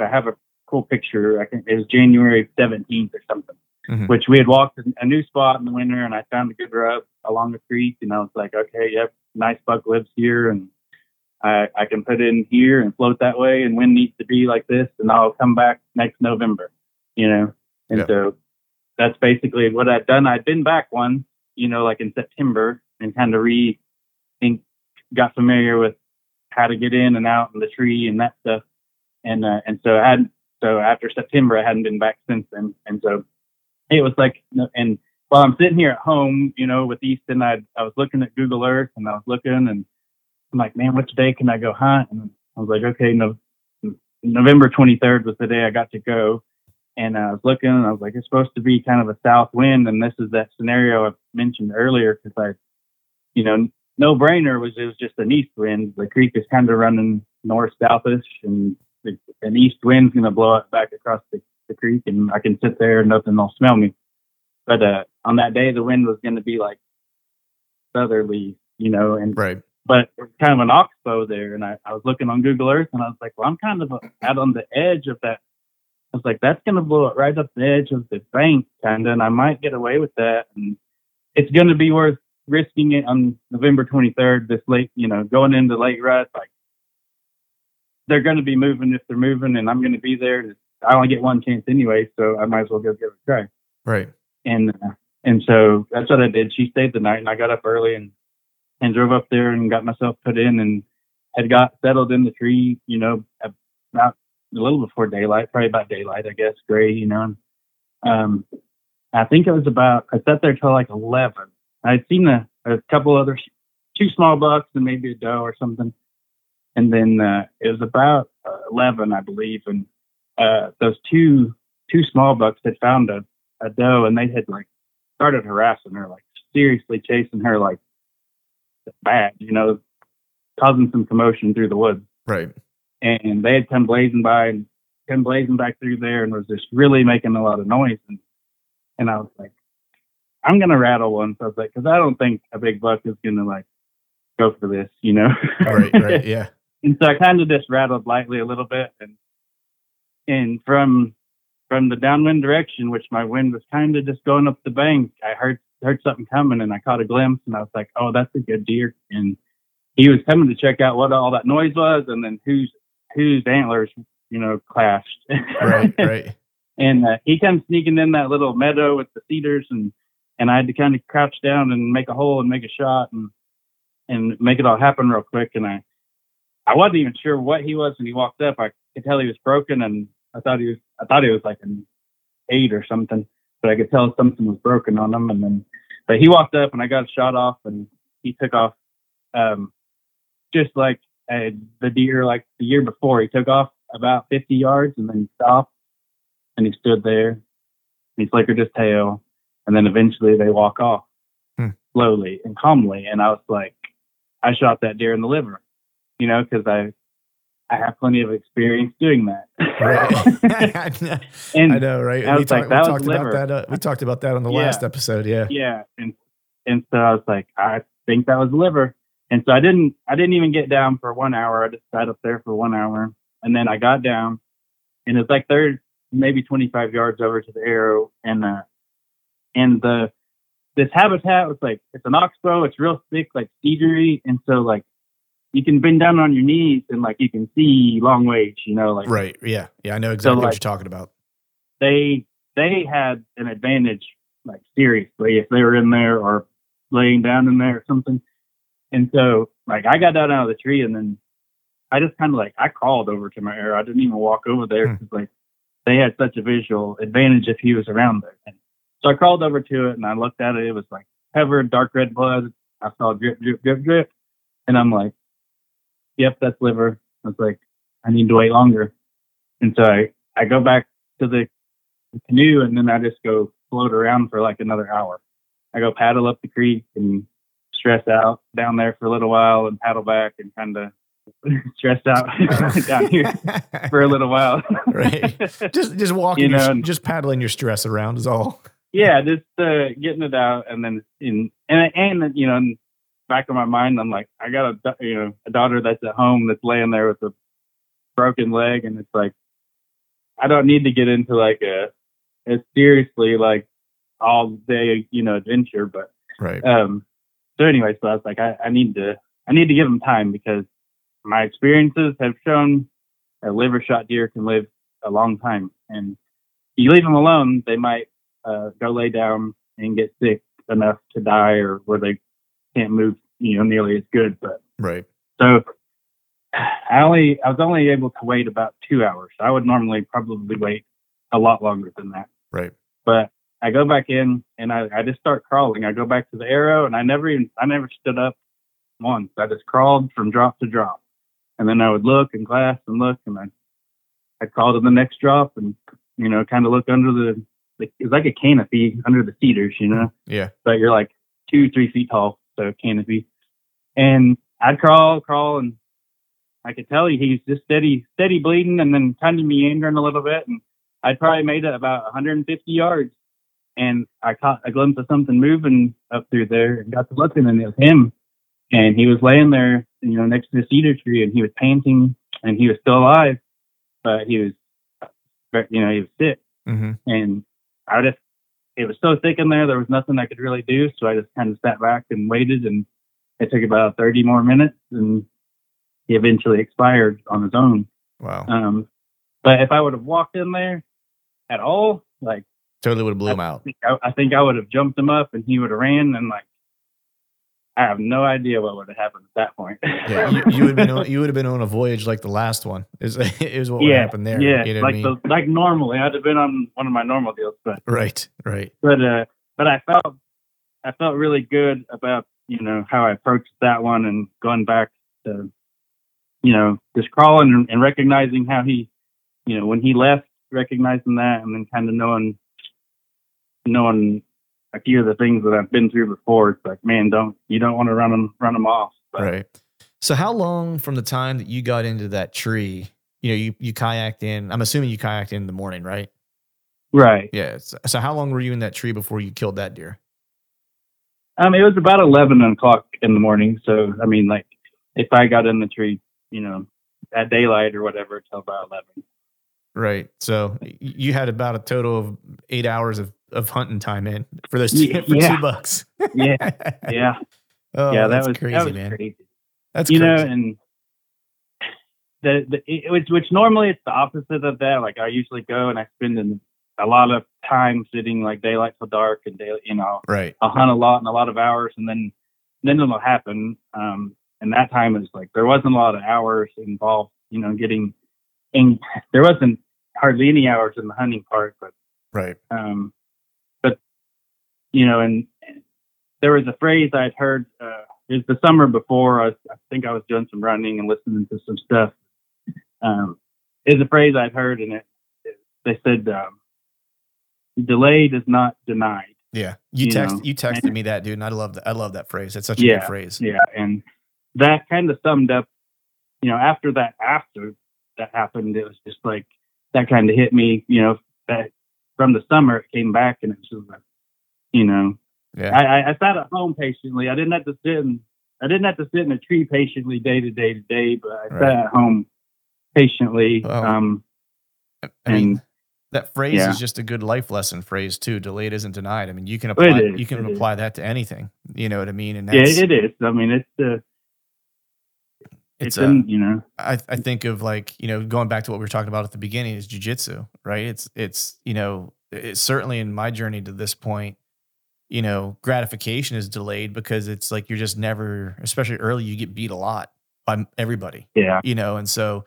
I have a cool picture. I think it was January 17th or something, Mhm. which we had walked a new spot in the winter, and I found a good rut along the creek, and I was like, okay, yep, nice buck lives here, and I I can put it in here and float that way, and wind needs to be like this, and I'll come back next November, you know. And Yeah. so that's basically what I'd done. I'd been back one, you know, like in September, and kind of re, and got familiar with how to get in and out in the tree and that stuff. And uh, and so I had so after September, I hadn't been back since then. And so it was like, and while I'm sitting here at home, you know, with Easton, I I was looking at Google Earth and I was looking and I'm like, man, which day can I go hunt? And I was like, okay, no, November 23rd was the day I got to go. And I was looking and I was like, it's supposed to be kind of a south wind. And this is that scenario I mentioned earlier because I, you know, no brainer was it was just an east wind. The creek is kind of running north southish and an east wind's going to blow it back across the, the creek and I can sit there and nothing will smell me. But uh, on that day, the wind was going to be like southerly, you know, and Right. but it's kind of an oxbow there. And I, I was looking on Google Earth and I was like, well, I'm kind of out on the edge of that. I was like, that's going to blow it right up the edge of the bank, kind of, and I might get away with that. And it's going to be worth risking it on November 23rd, this late, you know, going into late rut. Like, they're going to be moving if they're moving, and I'm going to be there. I only get one chance anyway, so I might as well go give it a try Right. and uh, and so that's what I did. She stayed the night, and I got up early and and drove up there and got myself put in and had got settled in the tree. You know, about a little before daylight, probably about daylight, I guess, gray. You know, and, um, I think it was about. I sat there till like eleven. I'd seen a, a couple other two small bucks and maybe a doe or something, and then uh, it was about uh, eleven, I believe, and uh, those two two small bucks had found a a doe and they had like started harassing her, like seriously chasing her like bad, you know, causing some commotion through the woods. Right. And they had come blazing by and come blazing back through there and was just really making a lot of noise. And and I was like, I'm gonna rattle one. So I was like, because I don't think a big buck is gonna like go for this, you know. Right. Right. Yeah. and so I kind of just rattled lightly a little bit, and and from from the downwind direction, which my wind was kind of just going up the bank, I heard heard something coming, and I caught a glimpse, and I was like, oh, that's a good deer, and he was coming to check out what all that noise was, and then whose whose antlers, you know, clashed. Right. Right. and uh, he comes sneaking in that little meadow with the cedars and and I had to kind of crouch down and make a hole and make a shot and and make it all happen real quick and I I wasn't even sure what he was when he walked up. I could tell he was broken and I thought he was I thought he was like an eight or something, but I could tell something was broken on him and then but he walked up and I got a shot off and he took off um just like uh, the deer like the year before. He took off about 50 yards and then he stopped and he stood there and he flickered his tail and then eventually they walk off Hmm. slowly and calmly and i was like i shot that deer in the liver you know because i i have plenty of experience doing that Right. and I know, right? I we was like, that we was talked about liver. that. Uh, we talked about that on the Yeah. last episode. Yeah. yeah and and so i was like i think that was liver and so i didn't i didn't even get down for one hour i just sat up there for one hour and then i got down and it's like they're maybe 25 yards over to the arrow and uh and the this habitat was like it's an oxbow it's real thick like cedary and so like you can bend down on your knees and like you can see long ways, you know, like Right. Yeah. Yeah. I know exactly what like- you're talking about. they they had an advantage, like seriously, if they were in there or laying down in there or something. And so, like, I got down out of the tree and then I just kind of like I crawled over to my arrow. I didn't even walk over there Hmm. because like they had such a visual advantage if he was around there. And so I crawled over to it and I looked at it. It was like covered dark red blood. I saw drip, drip, drip, drip, and I'm like, "Yep, that's liver." I was like, "I need to wait longer." And so I I go back to the the canoe and then I just go float around for like another hour. I go paddle up the creek and stress out down there for a little while and paddle back and kind of stress out down here for a little while. Right. just just walking, You your- know, and- just paddling your stress around is all. yeah, just uh, getting it out and then in and and you know back of my mind I'm like I got a you know a daughter that's at home that's laying there with a broken leg and it's like I don't need to get into like a, a seriously like all day you know adventure but Right. um so anyway so i was like I, I need to i need to give them time because my experiences have shown a liver shot deer can live a long time and you leave them alone they might uh, go lay down and get sick enough to die or where they can't move you know nearly as good but Right. so i only i was only able to wait about two hours i would normally probably wait a lot longer than that Right. but I go back in and I, I just start crawling. I go back to the arrow and I never even I never stood up once. I just crawled from drop to drop. And then I would look and glass and look and I I'd crawl to the next drop and you know, kind of look under the, the it's like a canopy under the cedars, you know. Yeah. But you're like two, three feet tall, so canopy. And I'd crawl, crawl and I could tell he's just steady steady bleeding and then kind of meandering a little bit and I'd probably made it about 150 yards and I caught a glimpse of something moving up through there and got to looking and it was him. And he was laying there, you know, next to the cedar tree and he was panting and he was still alive, but he was, you know, he was sick. Mm-hmm. And I just, it was so thick in there, there was nothing I could really do. So I just kind of sat back and waited and it took about 30 more minutes and he eventually expired on his own. Wow. Um, but if I would have walked in there at all, like, totally would have blew him out. I, I think I would have jumped him up and he would have ran and like I have no idea what would have happened at that point. Yeah. You, you would have been on, you would have been on a voyage like the last one. Is is what would happen there? Yeah, You know like I mean? the, like normally I'd have been on one of my normal deals, but right. Right. but uh but I felt I felt really good about you know how I approached that one and going back to you know just crawling and, and recognizing how he you know when he left recognizing that and then kind of knowing knowing a few of the things that I've been through before. It's like, man, don't you don't want to run them run them off. But Right. So how long from the time that you got into that tree, you know, you, you kayaked in, I'm assuming you kayaked in the morning, right? right. Yeah. So, so how long were you in that tree before you killed that deer? Um, it was about eleven o'clock in the morning. So I mean, like, if I got in the tree, you know, at daylight or whatever, till about eleven. Right. So you had about a total of eight hours of, of hunting time in for those two, Yeah, for two bucks. Yeah, yeah, oh, yeah. That that's was crazy, that was man. crazy. That's you crazy. know, and the, the it, which which normally it's the opposite of that. Like I usually go and I spend an, a lot of time sitting like daylight till dark and day, you know, right. I'll hunt a lot and a lot of hours, and then then it'll happen. Um, and that time is like there wasn't a lot of hours involved, you know, getting. And there wasn't hardly any hours in the hunting part, but Right. um, but you know, and there was a phrase I'd heard. Uh, it was the summer before. I, was, I think I was doing some running and listening to some stuff. Um, it's a phrase I'd heard, and it, they said, um, "Delayed is not denied." Yeah. You, You text know, you texted and- me that, dude, and I love that. I love that phrase. It's such a Yeah, good phrase. Yeah, and that kind of summed up. You know, after that, after that happened, it was just like that kind of hit me. You know, that from the summer it came back, and it was just like, you know, Yeah. I, I, I sat at home patiently. I didn't have to sit in, I didn't have to sit in a tree patiently day to day to day, but I Right. sat at home patiently. Um, I mean, and- that phrase yeah. is just a good life lesson phrase too. Delayed isn't denied. I mean, you can apply you can it is. apply that to anything. You know what I mean? And yeah, it is. I mean, it's uh, it's, It's, uh, been, you know, I, I think of like you know going back to what we were talking about at the beginning is jujitsu, right? It's it's you know it's certainly in my journey to this point, you know, gratification is delayed because it's like you're just never, especially early, you get beat a lot by everybody, yeah, you know, and so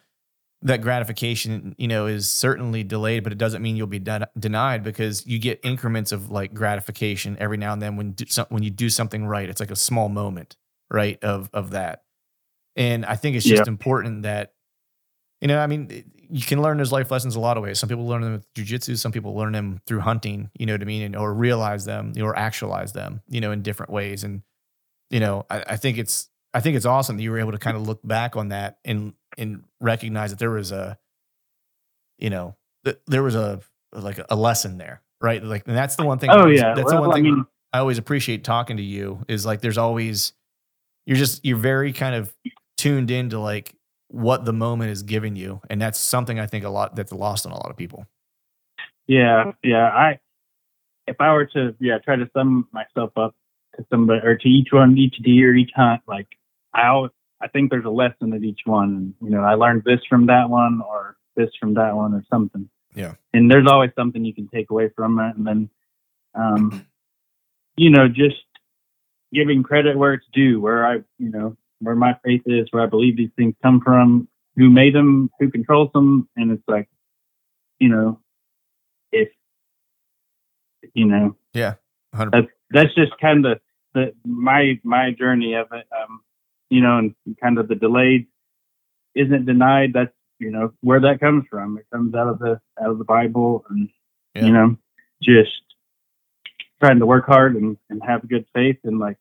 that gratification, you know, is certainly delayed, but it doesn't mean you'll be den- denied because you get increments of like gratification every now and then when do, when you do something right. It's like a small moment, right, of of that. And I think it's just important that, you know, I mean, you can learn those life lessons a lot of ways. Some people learn them with jujitsu, some people learn them through hunting, you know what I mean, and, or realize them or actualize them, you know, in different ways. And you know, I, I think it's I think it's awesome that you were able to kind of look back on that and and recognize that there was a, you know, th- there was a like a lesson there, right? Like, and that's the one thing. oh always- yeah. that's the Well, one I thing mean, I always appreciate talking to you is like there's always you're just you're very kind of tuned into like what the moment is giving you, and that's something I think a lot that's lost on a lot of people. Yeah, yeah. I if I were to yeah try to sum myself up to somebody or to each one, each deer, each hunt, like I always, I think there's a lesson at each one. You know, I learned this from that one or this from that one or something. Yeah. And there's always something you can take away from it, and then, um, you know, just giving credit where it's due, where I, you know, where my faith is, where I believe these things come from, who made them, who controls them, and it's like, you know, if you know. 100 that's that's just kind of the my my journey of it um you know and kind of the delayed isn't denied. That's you know where that comes from. It comes out of the out of the bible and Yeah. you know just trying to work hard and, and have good faith and like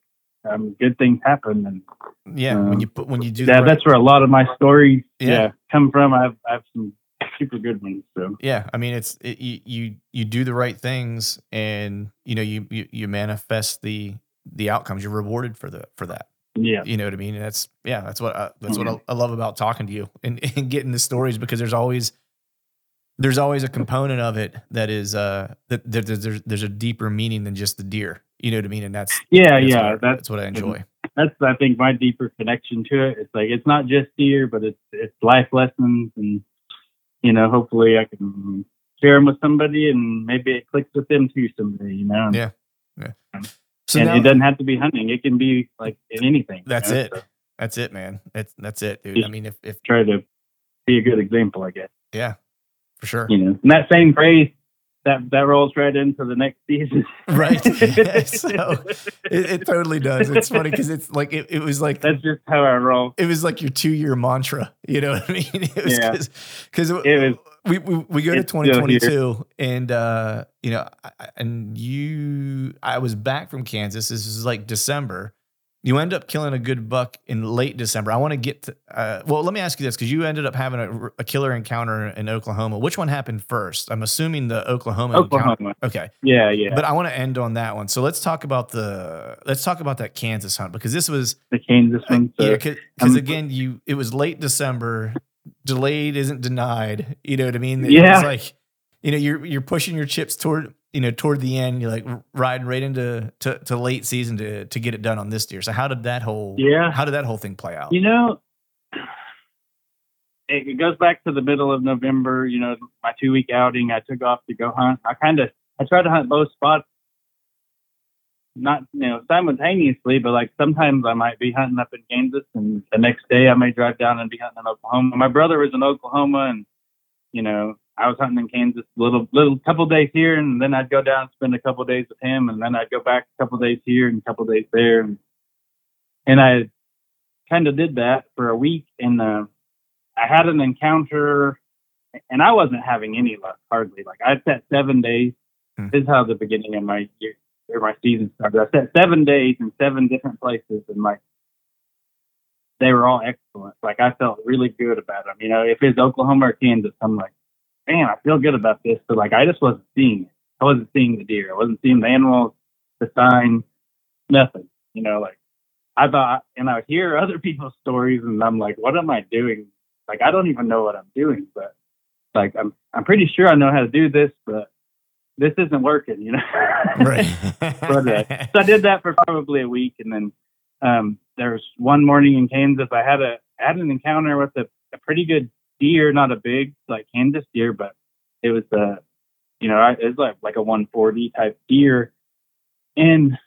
um good things happen and yeah, when um, you put when you do that, right- that's where a lot of my stories Yeah. yeah, come from. I have i have some super good ones so. Yeah i mean it's it, you, you you do the right things and you know you, you you manifest the the outcomes. You're rewarded for the for that. Yeah. You know what i mean? And that's yeah that's what I, that's Mhm. what I, I love about talking to you and, and getting the stories because there's always there's always a component of it that is uh that, that there's there's a deeper meaning than just the deer you know what i mean and that's yeah that's yeah what that's that's what i enjoy that's I think my deeper connection to it. It's like it's not just deer, but it's it's life lessons, and you know, hopefully I can share them with somebody, and maybe it clicks with them too someday. You know, Yeah. yeah. so and now, it doesn't have to be hunting; it can be like in anything. you that's know, it so that's it man that's that's it dude i mean if if try to be a good example, I guess. yeah for sure You know, and that same phrase that that rolls right into the next season. Right. so it, it totally does it's funny because it's like it, it was like that's just how I roll. it was like your two year mantra. You know what I mean? It was Yeah. because It was we, we we go to it's still here. 2022 and uh you know and you I was back from Kansas. This is like December. You end up killing a good buck in late December. I want to get to uh, well. Let me ask you this because you ended up having a, a killer encounter in Oklahoma. Which one happened first? I'm assuming the Oklahoma. encounter. Oklahoma. Okay. Yeah, yeah. But I want to end on that one. So let's talk about the let's talk about that Kansas hunt because this was the Kansas one. So yeah because again you it was late December, delayed isn't denied. You know what I mean? It Yeah. was like you know you're you're pushing your chips toward you know toward the end. You're like riding right into to, to late season to to get it done on this deer. So how did that whole Yeah. how did that whole thing play out? You know, it, it goes back to the middle of November. You know, my two week outing. I took off to go hunt. I kind of I try to hunt both spots, not you know simultaneously, but like sometimes I might be hunting up in Kansas, and the next day I may drive down and be hunting in Oklahoma. My brother was in Oklahoma, and you know I was hunting in Kansas a little little couple days here, and then I'd go down and spend a couple days with him, and then I'd go back a couple days here and a couple days there, and and I kind of did that for a week, and uh, I had an encounter, and I wasn't having any luck hardly. Like I set seven days. Hmm. This is how the beginning of my year or my season started. I set seven days in seven different places, and like they were all excellent. Like I felt really good about them. You know, if it's Oklahoma or Kansas, I'm like, man, I feel good about this. But like I just wasn't seeing it. I wasn't seeing the deer. I wasn't seeing the animals, the sign, nothing. You know, like I thought, and I would hear other people's stories, and I'm like, what am I doing? Like I don't even know what I'm doing, but like I'm I'm pretty sure I know how to do this, but this isn't working, you know. Right. But, uh, so I did that for probably a week, and then um, there was one morning in Kansas. I had a had an encounter with a, a pretty good deer, not a big like Kansas deer, but it was a, you know, it was like like a 140 type deer. And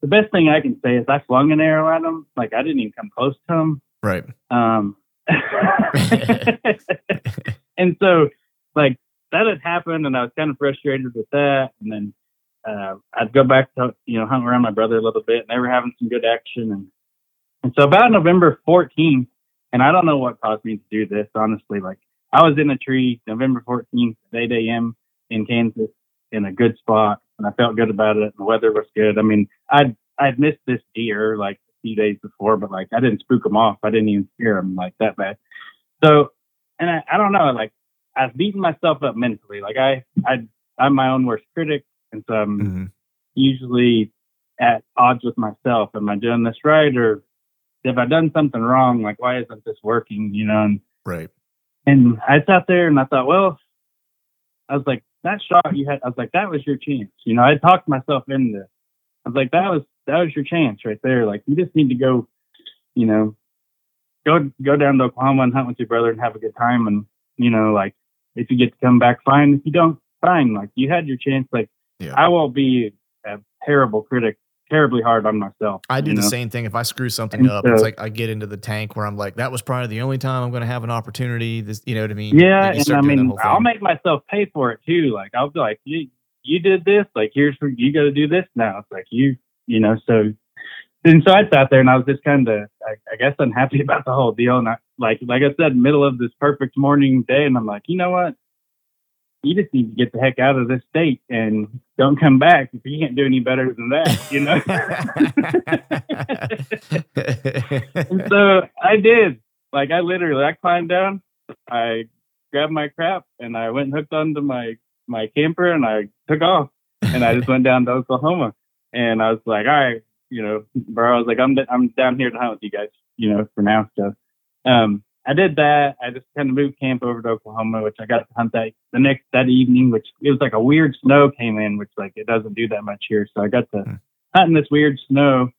the best thing I can say is I flung an arrow at him. Like I didn't even come close to him. Right. Um, and so like that had happened and I was kind of frustrated with that. And then, uh, I'd go back to, you know, hunt around my brother a little bit and they were having some good action. And, and so about November 14th, and I don't know what caused me to do this, honestly, like I was in a tree November 14th at 8 a.m. in Kansas in a good spot and I felt good about it. The weather was good. I mean, I'd, I'd missed this deer like a few days before, but like I didn't spook him off. I didn't even scare him like that bad. So, and I, I don't know, like I've beaten myself up mentally. Like I, I, I'm my own worst critic. And so I'm hmm usually at odds with myself. Am I doing this right? Or have I done something wrong? Like, why isn't this working? You know, and Right. and I sat there and I thought, well, I was like, that shot you had, I was like, that was your chance. You know, I talked myself into it. I was like, that was, that was your chance right there. Like, you just need to go, you know, go, go down to Oklahoma and hunt with your brother and have a good time. And, you know, like, if you get to come back, fine. If you don't, fine. Like, you had your chance. Like, Yeah. I will be a terrible critic, terribly hard on myself. I do the know? same thing. If I screw something And up, it's like I get into the tank where I'm like, that was probably the only time I'm going to have an opportunity. This, you know what I mean? Yeah, you and I mean, I'll make myself pay for it too. Like I'll be like, you, you did this. Like here's where you got to do this now. It's like you, you know. So, and so I sat there and I was just kind of, I, I guess, unhappy about the whole deal. And I, like, like I said, middle of this perfect morning day, and I'm like, you know what? You just need to get the heck out of this state and don't come back if you can't do any better than that, you know. And so I did. Like I literally, I climbed down, I grabbed my crap, and I went and hooked onto my my camper, and I took off, and I just went down to Oklahoma, and I was like, all right, you know, bro, I was like, I'm I'm down here to hunt with you guys, you know, for now. So, um, I did that. I just kind of moved camp over to Oklahoma, which I got to hunt that the next that evening, which it was like a weird snow came in, which like it doesn't do that much here. So I got to Hmm. hunt in this weird snow,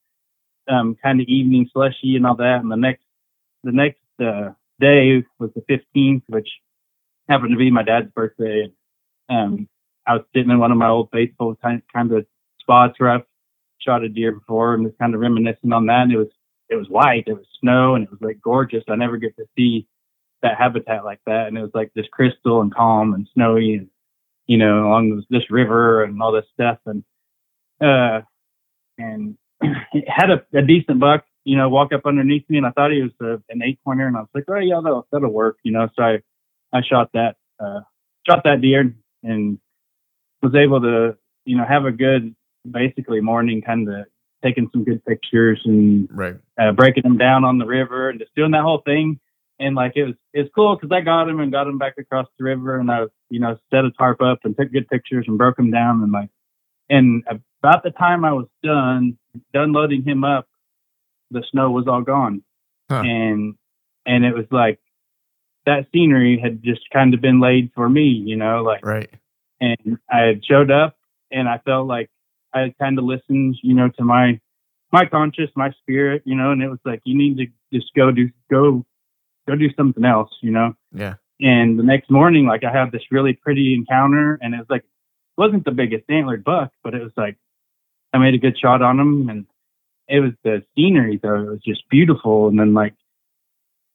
um, kind of evening slushy and all that. And the next the next uh, day was the 15th, which happened to be my dad's birthday. And um, I was sitting in one of my old faithful kind kind of spots where I've shot a deer before, and was kind of reminiscing on that. And it was it was white, it was snow, and it was like gorgeous. I never get to see that habitat like that, and it was like this crystal and calm and snowy, and you know, along this, this river and all this stuff, and uh, and had a, a decent buck, you know, walk up underneath me, and I thought he was a, an eight pointer, and I was like, oh yeah, that'll that'll work, you know. So I I shot that uh, shot that deer and was able to you know have a good basically morning, kind of taking some good pictures and right. uh, breaking them down on the river and just doing that whole thing. And like it was, it's cool because I got him and got him back across the river, and I, you know, set a tarp up and took good pictures and broke him down and like, and about the time I was done, done loading him up, the snow was all gone, Huh. and and it was like that scenery had just kind of been laid for me, you know, like Right. and I had showed up and I felt like I kind of listened, you know, to my my conscience, my spirit, you know, and it was like you need to just go do go go do something else, you know. Yeah. And the next morning, like I had this really pretty encounter, and it was like it wasn't the biggest antlered buck, but it was like I made a good shot on him, and it was the scenery though. It was just beautiful, and then like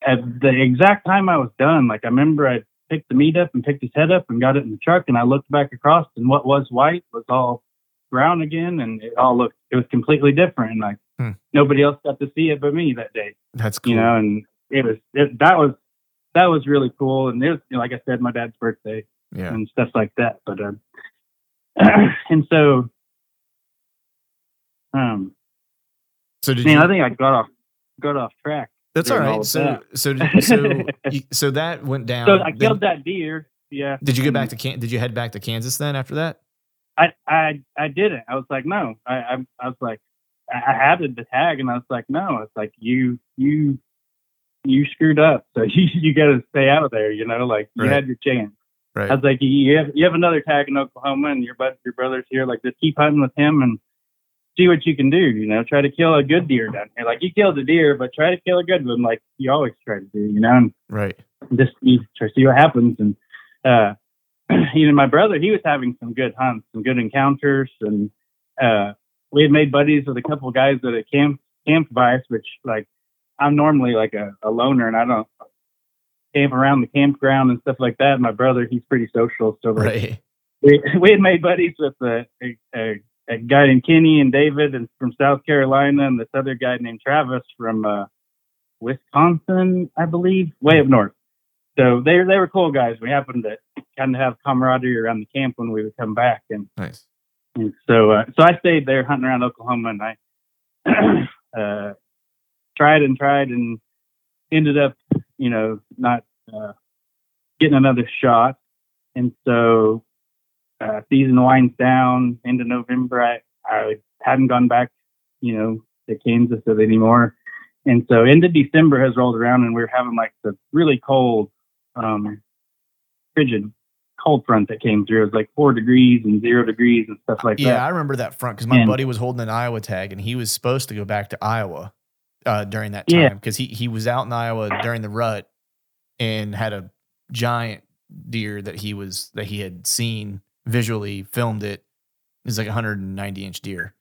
at the exact time I was done, like I remember I picked the meat up and picked his head up and got it in the truck, and I looked back across, and what was white was all brown again, and it all looked it was completely different, and like Hmm. nobody else got to see it but me that day That's cool. you know, and it was it, that was that was really cool, and it was like I said, my dad's birthday yeah. and stuff like that. But um, and so um, So did man, you? I think I got off got off track. that's all right. of So that. so did- so you- so that went down. So I Then- killed that deer. Yeah. Did you get back to Can? Did you head back to Kansas then after that? I I I didn't. I was like, no. I I, I was like, I I had the tag, and I was like, no. It's like you you you screwed up, so you you got to stay out of there. You know, like you Right. had your chance. Right. I was like, you have you have another tag in Oklahoma, and your bud, your brother's here. Like, just keep hunting with him and see what you can do. You know, try to kill a good deer down here. Like you killed a deer, but try to kill a good one, like you always try to do. You know, and Right. just you try to see what happens. And uh, you know, my brother, he was having some good hunts, some good encounters, and uh, we had made buddies with a couple of guys that had camp camped by us. Which like I'm normally like a, a loner, and I don't camp around the campground and stuff like that. My brother, he's pretty social, so like, Right. we we had made buddies with a, a, a, a guy named Kenny and David and from South Carolina, and this other guy named Travis from uh, Wisconsin, I believe, way up north. So they they were cool guys. We happened to kind of have camaraderie around the camp when we would come back, and, Nice. and so uh, so I stayed there hunting around Oklahoma, and I uh, tried and tried and ended up, you know, not uh, getting another shot, and so uh, season winds down into November. I, I hadn't gone back, you know, to Kansas anymore. And so into December has rolled around and we are having like the really cold, um, frigid cold front that came through. It was like four degrees and zero degrees and stuff like yeah, that. Yeah, I remember that front because my And- buddy was holding an Iowa tag and he was supposed to go back to Iowa uh, during that time Yeah. because he he was out in Iowa during the rut and had a giant deer that he was that he had seen visually filmed it. It was like a 190 inch deer,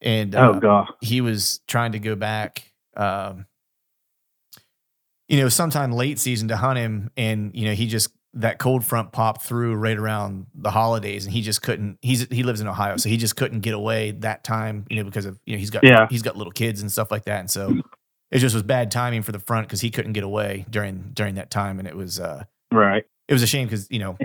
and uh, oh god. he was trying to go back um you know sometime late season to hunt him and you know he just that cold front popped through right around the holidays and he just couldn't he's he lives in ohio so he just couldn't get away that time you know because of you know he's got Yeah. he's got little kids and stuff like that and so it just was bad timing for the front because he couldn't get away during during that time and it was uh Right. it was a shame because you know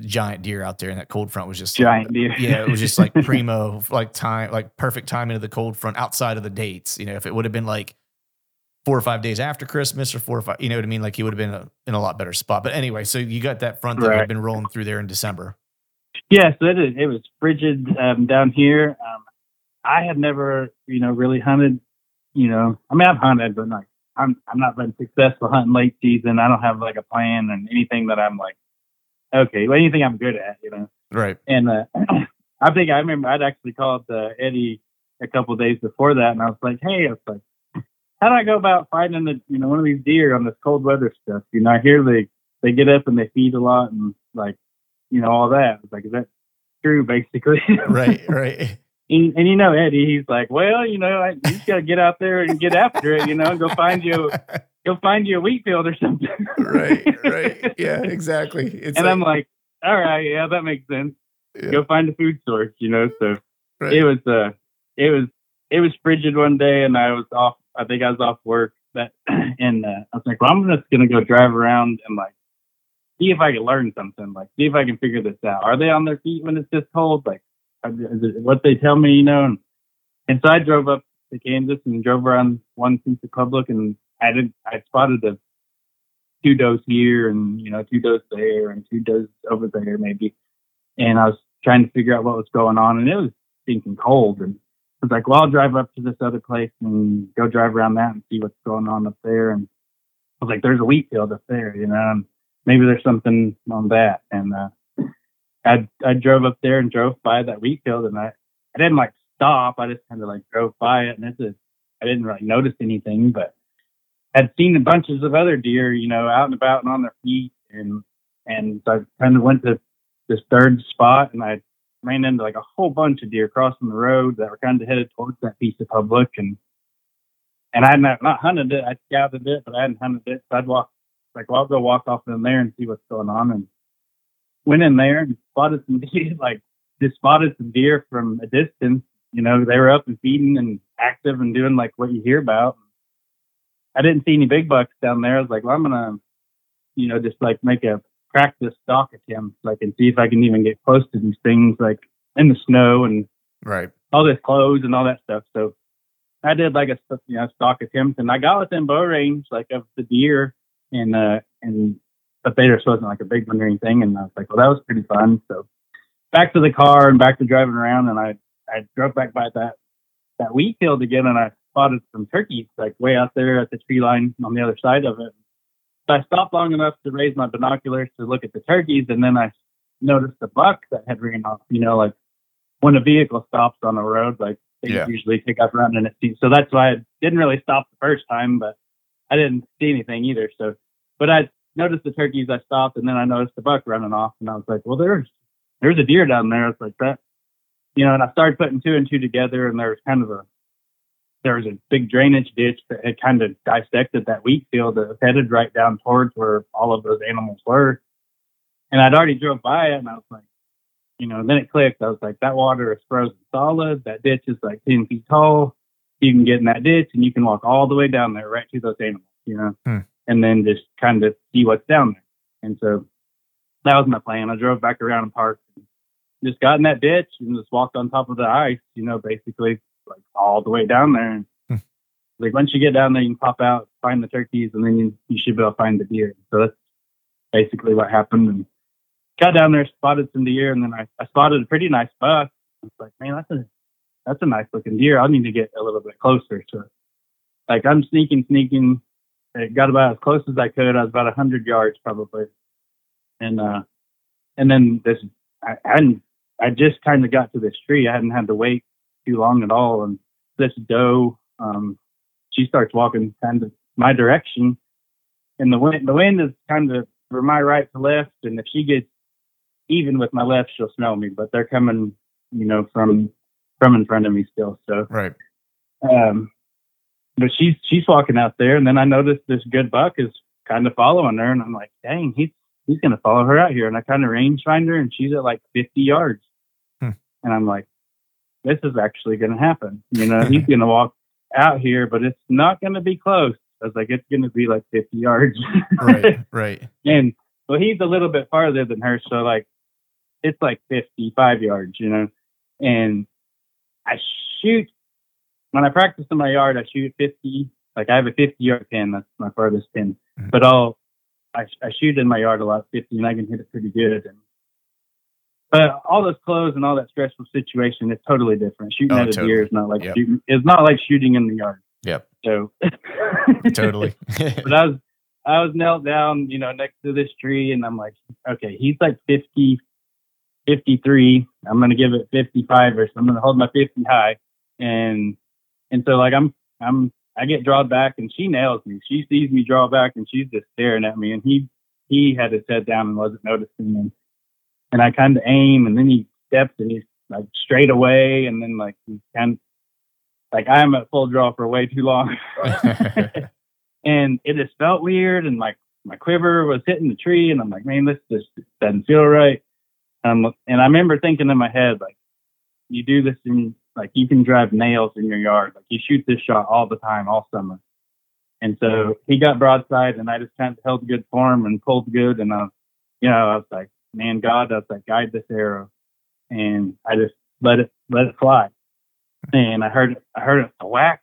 giant deer out there and that cold front was just Giant deer. yeah, it was just like primo, like time, like perfect timing of the cold front outside of the dates. You know, if it would have been like four or five days after Christmas or four or five, you know what I mean? Like he would have been a, in a lot better spot. But anyway, so you got that front that had been rolling through there in December. Yeah, so it, it was frigid um, down here. Um, I had never, you know, really hunted. You know, I mean, I've hunted, but like, I'm I'm not been successful hunting late season. I don't have like a plan and anything that I'm like, okay, well, anything I'm good at, you know. Right. And uh, I think I remember I'd actually called uh, Eddie a couple days before that, and I was like, hey, I was like, how do I go about finding the, you know, one of these deer on this cold weather stuff? You know, I hear they they get up and they feed a lot and like, you know, all that. I was like, is that true, basically? Right. Right. and, and you know, Eddie, he's like, well, you know, I, you just got to get out there and get after it, you know, go find you, go find you a wheat field or something. right. Right. Yeah, exactly. It's and like, I'm like, all right, yeah, that makes sense. Yeah. Go find a food source, you know. So right. it was, uh, it was, it was frigid one day, and I was off. I think I was off work that, and uh, I was like, well, I'm just gonna go drive around and like see if I can learn something, like see if I can figure this out. Are they on their feet when it's this cold? Like, it what they tell me, you know? And, and so I drove up to Kansas and drove around one piece of public, and I did. I spotted a two dose here, and you know, two dose there, and two dose over there, maybe. And I was trying to figure out what was going on, and it was stinking cold. And was like, well, I'll drive up to this other place and go drive around that and see what's going on up there. And I was like, there's a wheat field up there, you know, and maybe there's something on that. And uh, I I drove up there and drove by that wheat field, and I I didn't like stop. I just kind of like drove by it, and it's a I didn't really notice anything, but I'd seen bunches of other deer, you know, out and about and on their feet, and and so I kind of went to this third spot, and I ran into like a whole bunch of deer crossing the road that were kind of headed towards that piece of public, and and I had not, not hunted it. I scouted it, but I hadn't hunted it. So I'd walk like, well, I'll go walk off in there and see what's going on, and went in there and spotted some deer, like just spotted some deer from a distance. You know, they were up and feeding and active and doing like what you hear about. I didn't see any big bucks down there. I was like, well, I'm gonna, you know, just like make a practice stalk attempt, like, and see if I can even get close to these things, like in the snow and Right. all this clothes and all that stuff. So I did like a you know stalk attempt, and I got within bow range, like of the deer, and uh, and but they just wasn't like a big one or anything. And I was like, well, that was pretty fun. So back to the car and back to driving around, and I I drove back by that that wheat field again, and I spotted some turkeys like way out there at the tree line on the other side of it. So I stopped long enough to raise my binoculars to look at the turkeys, and then I noticed a buck that had ran off. You know, like when a vehicle stops on a road, like they Yeah. usually take up running and it. So that's why I didn't really stop the first time, but I didn't see anything either. So, but I noticed the turkeys. I stopped, and then I noticed the buck running off, and I was like, well, there's there's a deer down there. It's like that, you know. And I started putting two and two together, and there was kind of a there was a big drainage ditch that had kind of dissected that wheat field that was headed right down towards where all of those animals were. And I'd already drove by it, and I was like, you know, then it clicked. I was like, that water is frozen solid. That ditch is like 10 feet tall. You can get in that ditch and you can walk all the way down there right to those animals, you know, Hmm. and then just kind of see what's down there. And so that was my plan. I drove back around and parked and just got in that ditch and just walked on top of the ice, you know, basically like all the way down there. And Hmm. like once you get down there, you can pop out, find the turkeys, and then you, you should be able to find the deer. So that's basically what happened. And got down there, spotted some deer, and then I, I spotted a pretty nice buck. I was like, man, that's a that's a nice looking deer. I need to get a little bit closer to it. Like I'm sneaking, sneaking. It got about as close as I could. I was about a hundred yards probably, and uh, and then this I hadn't. I just kind of got to this tree. I hadn't had to wait too long at all, and this doe, um, she starts walking kind of my direction, and the wind the wind is kind of from my right to left, and if she gets even with my left, she'll smell me. But they're coming, you know, from from in front of me still. So, Right. um, but she's she's walking out there, and then I noticed this good buck is kind of following her, and I'm like, dang, he's he's gonna follow her out here, and I kind of range find her, and she's at like 50 yards, Hmm. and I'm like, this is actually gonna happen. You know, he's gonna walk out here, but it's not gonna be close. I was like, it's gonna be like 50 yards. Right. Right. and well, he's a little bit farther than her, so like it's like 55 yards, you know. And I shoot when I practice in my yard. I shoot 50. Like I have a 50 yard pin. That's my farthest pin. Mhm. But I'll I, I shoot in my yard a lot, 50, and I can hit it pretty good. And but all those clothes and all that stressful situation is totally different. Shooting Oh, at a totally. deer is not like Yep. shooting. It's not like shooting in the yard. Yep. So Totally. but I was I was knelt down, you know, next to this tree, and I'm like, okay, he's like 50, 53. I'm gonna give it 55 or so. I'm gonna hold my 50 high, and and so like I'm I'm I get drawn back, and she nails me. She sees me draw back, and she's just staring at me, and he he had his head down and wasn't noticing me, and I kind of aim, and then he steps, and he's like straight away, and then like he kind like I'm at full draw for way too long. and it just felt weird and my my quiver was hitting the tree and I'm like, man, this just doesn't feel right. Um, and I remember thinking in my head, like, you do this and like you can drive nails in your yard. Like you shoot this shot all the time, all summer. And so he got broadside and I just kind of held good form and pulled good and I was, you know, I was like, man, God, was like, guide this arrow. And I just let it let it fly. And I heard I heard a whack.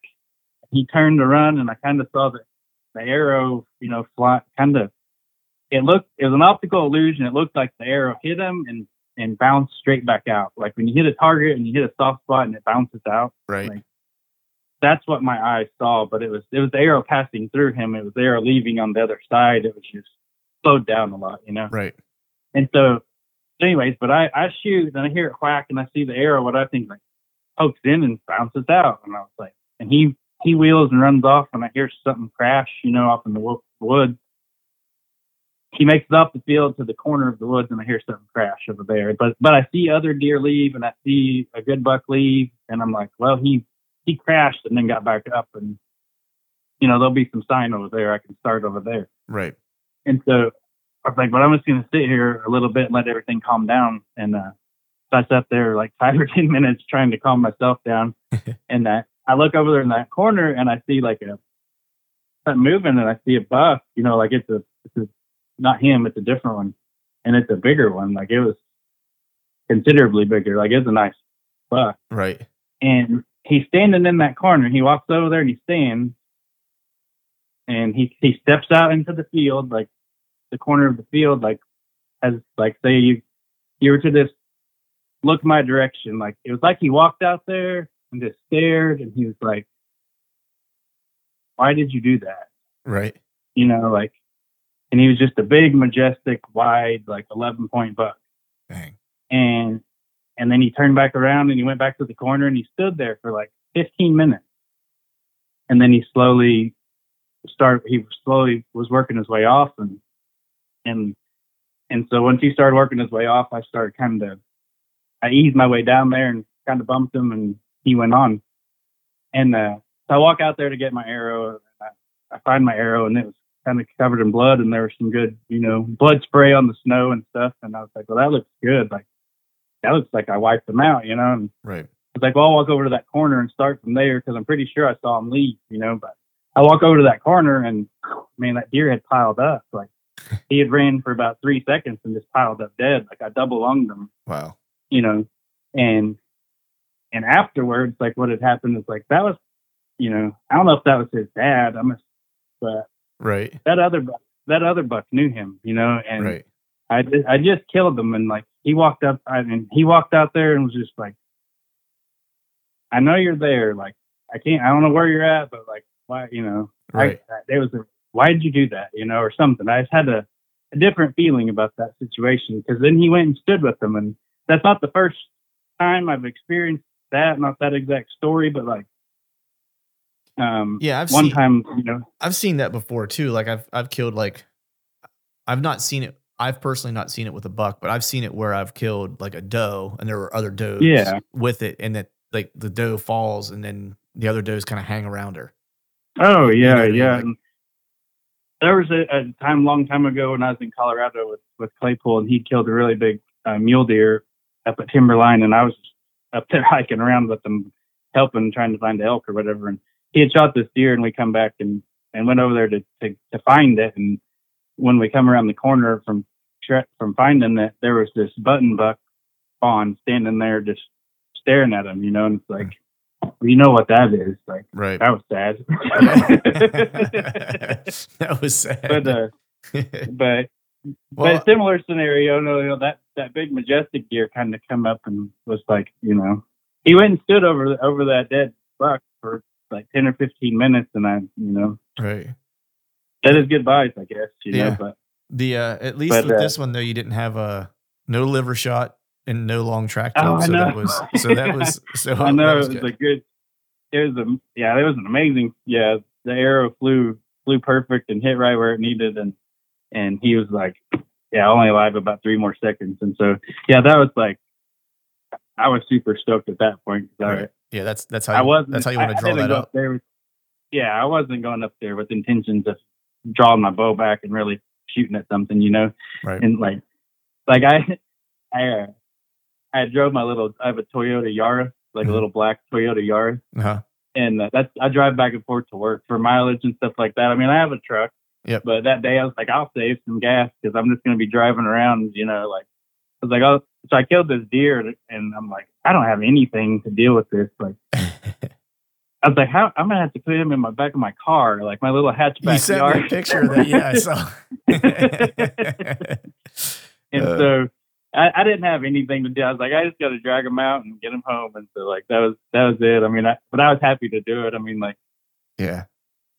He turned to run and I kind of saw that the arrow, you know, fly kind of. It looked it was an optical illusion. It looked like the arrow hit him and and bounced straight back out. Like when you hit a target and you hit a soft spot and it bounces out. right. Like, That's what my eyes saw. But it was it was the arrow passing through him. It was the arrow leaving on the other side. It was just slowed down a lot, you know. Right. And so, anyways, but I I shoot and I hear it whack and I see the arrow. What I think like pokes in and bounces out. And I was like, and he he wheels and runs off and I hear something crash, you know, off in the wo- woods. He makes it up the field to the corner of the woods and I hear something crash over there. But but I see other deer leave and I see a good buck leave and I'm like, well, he he crashed and then got back up and you know there'll be some sign over there. I can start over there. Right. And so I was like, but I'm just going to sit here a little bit and let everything calm down. And uh, so I sat there like five or 10 minutes trying to calm myself down. and uh, I look over there in that corner and I see like a something moving and I see a buck, you know, like it's a, it's a, not him, it's a different one. And it's a bigger one. Like it was considerably bigger. Like it's a nice buck Right. and he's standing in that corner. He walks over there and he stands, and he he steps out into the field, like the corner of the field, like as like say you you were to this look my direction. Like it was like he walked out there and just stared, and he was like, "Why did you do that?" Right. You know, like, and he was just a big, majestic, wide, like eleven point buck Dang. and And then he turned back around and he went back to the corner and he stood there for like 15 minutes. And then he slowly started, he slowly was working his way off. And, and, and so once he started working his way off, I started kind of, I eased my way down there and kind of bumped him and he went on. And, uh, so I walk out there to get my arrow. And I, I find my arrow and it was kind of covered in blood and there was some good, you know, blood spray on the snow and stuff. And I was like, well, that looks good. Like, that looks like I wiped them out, you know? And Right. I was like, well, I'll walk over to that corner and start from there because I'm pretty sure I saw him leave, you know. But I walk over to that corner and man, that deer had piled up. Like he had ran for about three seconds and just piled up dead. Like I double lunged him, Wow. you know. And and afterwards, like what had happened is like that was, you know, I don't know if that was his dad. I'm, a, but Right. that other buck, that other buck knew him, you know, and right. I just, I just killed him and like he walked up I mean he walked out there and was just like I know you're there like I can't I don't know where you're at but like why you know Right. I, there was a why did you do that you know or something I just had a, a different feeling about that situation because then he went and stood with them and that's not the first time I've experienced that not that exact story but like um Yeah, I've one seen time you know I've seen that before too. Like I've I've killed like I've not seen it. I've personally not seen it with a buck, but I've seen it where I've killed like a doe and there were other does Yeah. with it, and that like the doe falls and then the other does kind of hang around her. Oh You know yeah, what I mean? yeah. Like- there was a, a time, long time ago, when I was in Colorado with with Claypool, and he'd killed a really big uh, mule deer up at Timberline, and I was up there hiking around with them, helping, trying to find the elk or whatever. And he had shot this deer, and we come back and and went over there to to, to find it. And when we come around the corner from from finding that there was this button buck fawn standing there, just staring at him, you know. And it's like, you know what that is, like. Right. That was sad. that was sad. but uh, but well, but similar scenario. No, you know, that that big majestic deer kind of come up and was like, you know, he went and stood over over that dead buck for like ten or fifteen minutes, and I, you know, right. said his goodbyes, I guess, you Yeah. know. But The uh, at least But, with uh, this one though, you didn't have a no liver shot and no long track Oh, tilt, I so that was so that was so I know was it was good. a good. It was a yeah, it was an amazing. Yeah, the arrow flew flew perfect and hit right where it needed, and and he was like, yeah, only alive about three more seconds, and so yeah, that was like, I was super stoked at that point. I- Right. Yeah, that's that's how I wasn't. that's how you want to draw that up. there with- yeah, I wasn't going up there with intentions of drawing my bow back and really shooting at something, you know. Right. And like, like I, I, uh, I drove my little. I have a Toyota Yaris, like Mhm. a little black Toyota Yaris, Uh-huh. and uh, that's I drive back and forth to work for mileage and stuff like that. I mean, I have a truck. Yep. But that day I was like, I'll save some gas because I'm just going to be driving around, you know, like. I was like, oh, so I killed this deer, and I'm like, I don't have anything to deal with this. Like, I was like, how I'm gonna have to put him in my back of my car, like my little hatchback you sent yard. me a picture of that. Yeah, I saw. and Uh. so I, I didn't have anything to do. I was like, I just got to drag him out and get him home. And so like that was that was it. I mean, I, but I was happy to do it. I mean, like yeah.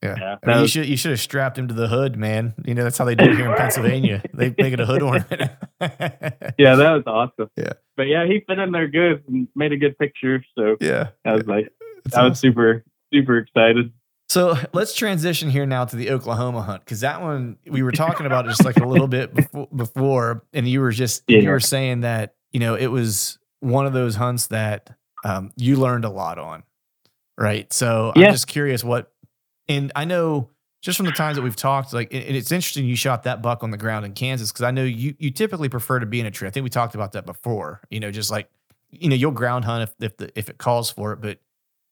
Yeah. Yeah, I mean, that you should you should have strapped him to the hood, man. You know that's how they do it here in Pennsylvania. They make it a hood ornament. yeah, that was awesome. Yeah. But yeah, he fit in there good and made a good picture. So yeah. I was like, It's I was awesome. super super excited. So let's transition here now to the Oklahoma hunt because that one we were talking about just like a little bit before, before, and you were just you were saying that you know it was one of those hunts that um, you learned a lot on, right? So I'm just curious what, and I know just from the times that we've talked, like, and it's interesting you shot that buck on the ground in Kansas because I know you you typically prefer to be in a tree. I think we talked about that before. You know, just like you know you'll ground hunt if if the, if it calls for it, but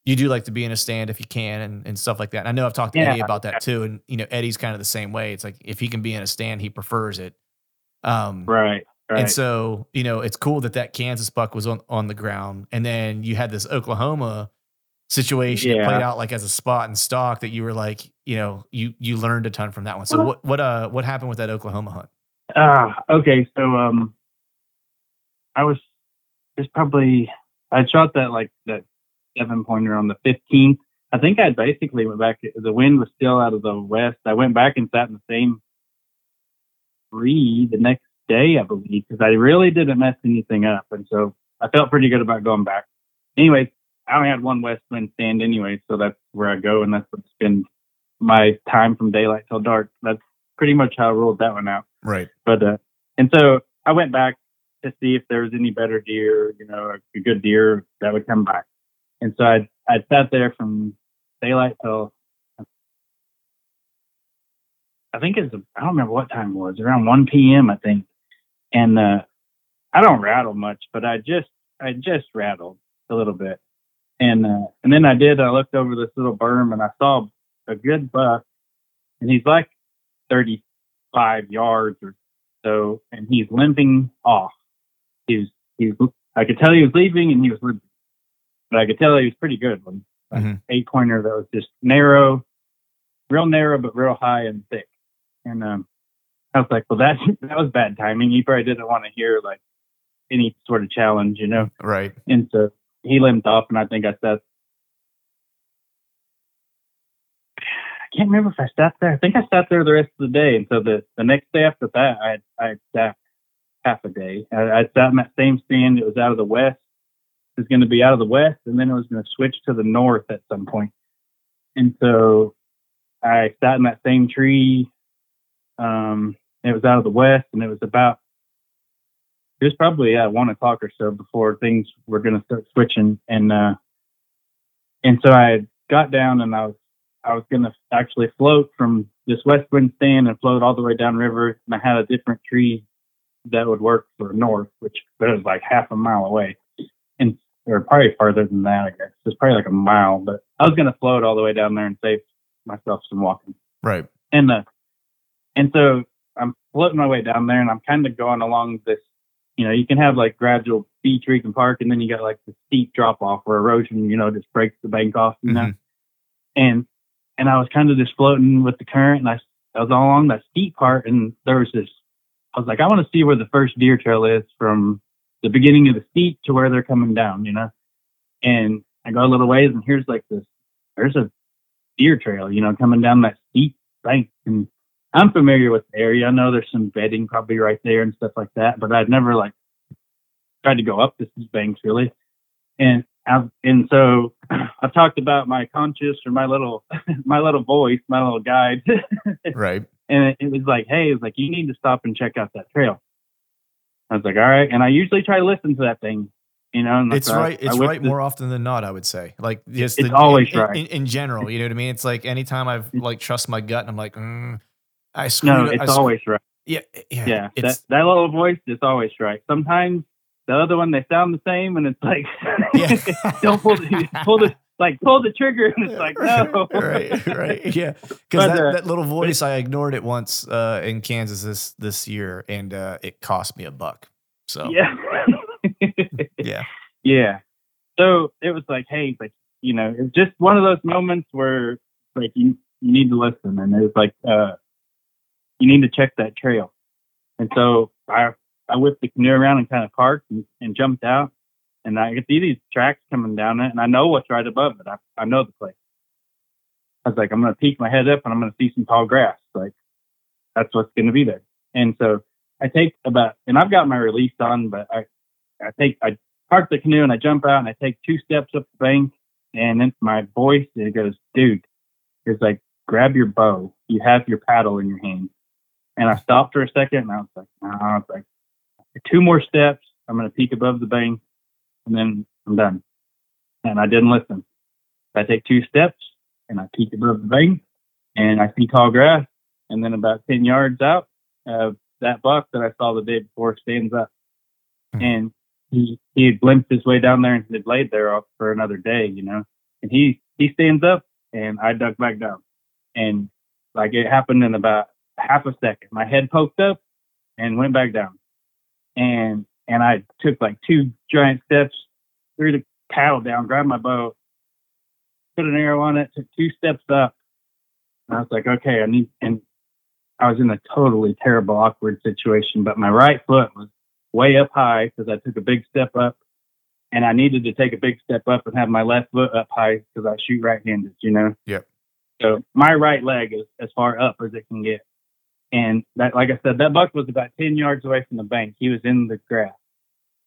you do like to be in a stand if you can and, and stuff like that. And I know I've talked to Yeah. Eddie about that too. And you know, Eddie's kind of the same way. It's like if he can be in a stand, he prefers it. Um, Right. Right. and so, you know, it's cool that that Kansas buck was on, on the ground. And then you had this Oklahoma situation Yeah. played out like as a spot and stock that you were like, you know, you, you learned a ton from that one. So what, what, uh, what happened with that Oklahoma hunt? Ah, okay. So um, I was there's probably I shot that like that seven pointer on the fifteenth. I think I basically went back. The wind was still out of the west. I went back and sat in the same tree the next day, I believe, because I really didn't mess anything up. And so I felt pretty good about going back. Anyways, I only had one west wind stand anyway, so that's where I go, and that's what spend my time from daylight till dark. That's pretty much how I ruled that one out. Right. But uh, and so I went back to see if there was any better deer, you know, a good deer that would come back. And so I I sat there from daylight till I think it's I don't remember what time it was around 1 p.m. I think, and uh, I don't rattle much, but I just I just rattled a little bit, and uh, and then I did. I looked over this little berm and I saw a good buck, and he's like 35 yards or so, and he's limping off. He's he's I could tell he was leaving and he was limping, but I could tell he was pretty good one. Like Mhm. Eight pointer that was just narrow, real narrow but real high and thick, and um, I was like, well that that was bad timing. He probably didn't want to hear like any sort of challenge, you know. Right. And so he limped off, and I think I sat. I can't remember if I sat there. I think I sat there the rest of the day. And so the, the next day after that, I had, I sat half a day. I, I sat in that same stand. It was out of the west. Was going to be out of the west, and then it was going to switch to the north at some point. And so I sat in that same tree. Um, it was out of the west, and it was about it was probably at one o'clock or so before things were going to start switching and uh and so i got down and i was i was going to actually float from this west wind stand and float all the way down river and i had a different tree that would work for north which but it was like half a mile away or probably farther than that i guess It's probably like a mile but i was going to float all the way down there and save myself some walking Right. and uh, and so I'm floating my way down there, and I'm kind of going along this. You know, you can have like gradual beach where you can park, and then you got like the steep drop off where erosion, you know, just breaks the bank off. You know, Mhm. and and I was kind of just floating with the current, and I, I was all along that steep part, and there was this. I was like, I want to see where the first deer trail is from the beginning of the steep to where they're coming down. You know, and I go a little ways, and here's like this. There's a deer trail, you know, coming down that steep bank. And I'm familiar with the area. I know there's some bedding probably right there and stuff like that, but I'd never like tried to go up this banks really. And I've, and so I've talked about my conscious or my little, my little voice, my little guide. Right. and it, it was like, hey, it was like, you need to stop and check out that trail. I was like, all right. And I usually try to listen to that thing, you know, and It's so right. I It's whipped right more often than not. I would say, like, just It's the- always in, right. in, in general. You know what I mean? It's like anytime I've mm. like trust my gut, and I'm like, mm, I No, screwed. I it's always right. yeah, eh, yeah, yeah, that, that little voice is always right. Sometimes the other one they sound the same, and it's like, yeah. don't pull the pull the like pull the trigger, and it's like no, right, right, yeah. Because that, uh, that little voice, I ignored it once uh, in Kansas this this year, and uh, it cost me a buck. So yeah, yeah, yeah. So it was like, hey, like you know, it's just one of those moments where like you you need to listen, and it was like, uh, you need to check that trail, and so I I whipped the canoe around and kind of parked and, and jumped out, and I could see these tracks coming down it, and I know what's right above it. I I know the place. I was like, I'm gonna peek my head up and I'm gonna see some tall grass. Like that's what's gonna be there. And so I take about and I've got my release on, but I I take I park the canoe and I jump out and I take two steps up the bank and then my voice it goes, dude, it's like grab your bow. You have your paddle in your hand. And I stopped for a second and I was like, no, I was like two more steps, I'm gonna peek above the bank and then I'm done. And I didn't listen. I take two steps and I peek above the bank and I see tall grass. And then about 10 yards out, uh, that buck that I saw the day before stands up. Hmm. And he, he had glimpsed his way down there and had laid there for another day, you know. And he, he stands up and I dug back down. And like it happened in about half a second. My head poked up and went back down. And and I took like two giant steps, threw the paddle down, grabbed my bow, put an arrow on it, took two steps up. And I was like, okay, I need, and I was in a totally terrible, awkward situation, but my right foot was way up high because I took a big step up and I needed to take a big step up and have my left foot up high because I shoot right handed, you know? Yep. So my right leg is as far up as it can get. And that, like I said, that buck was about 10 yards away from the bank. He was in the grass.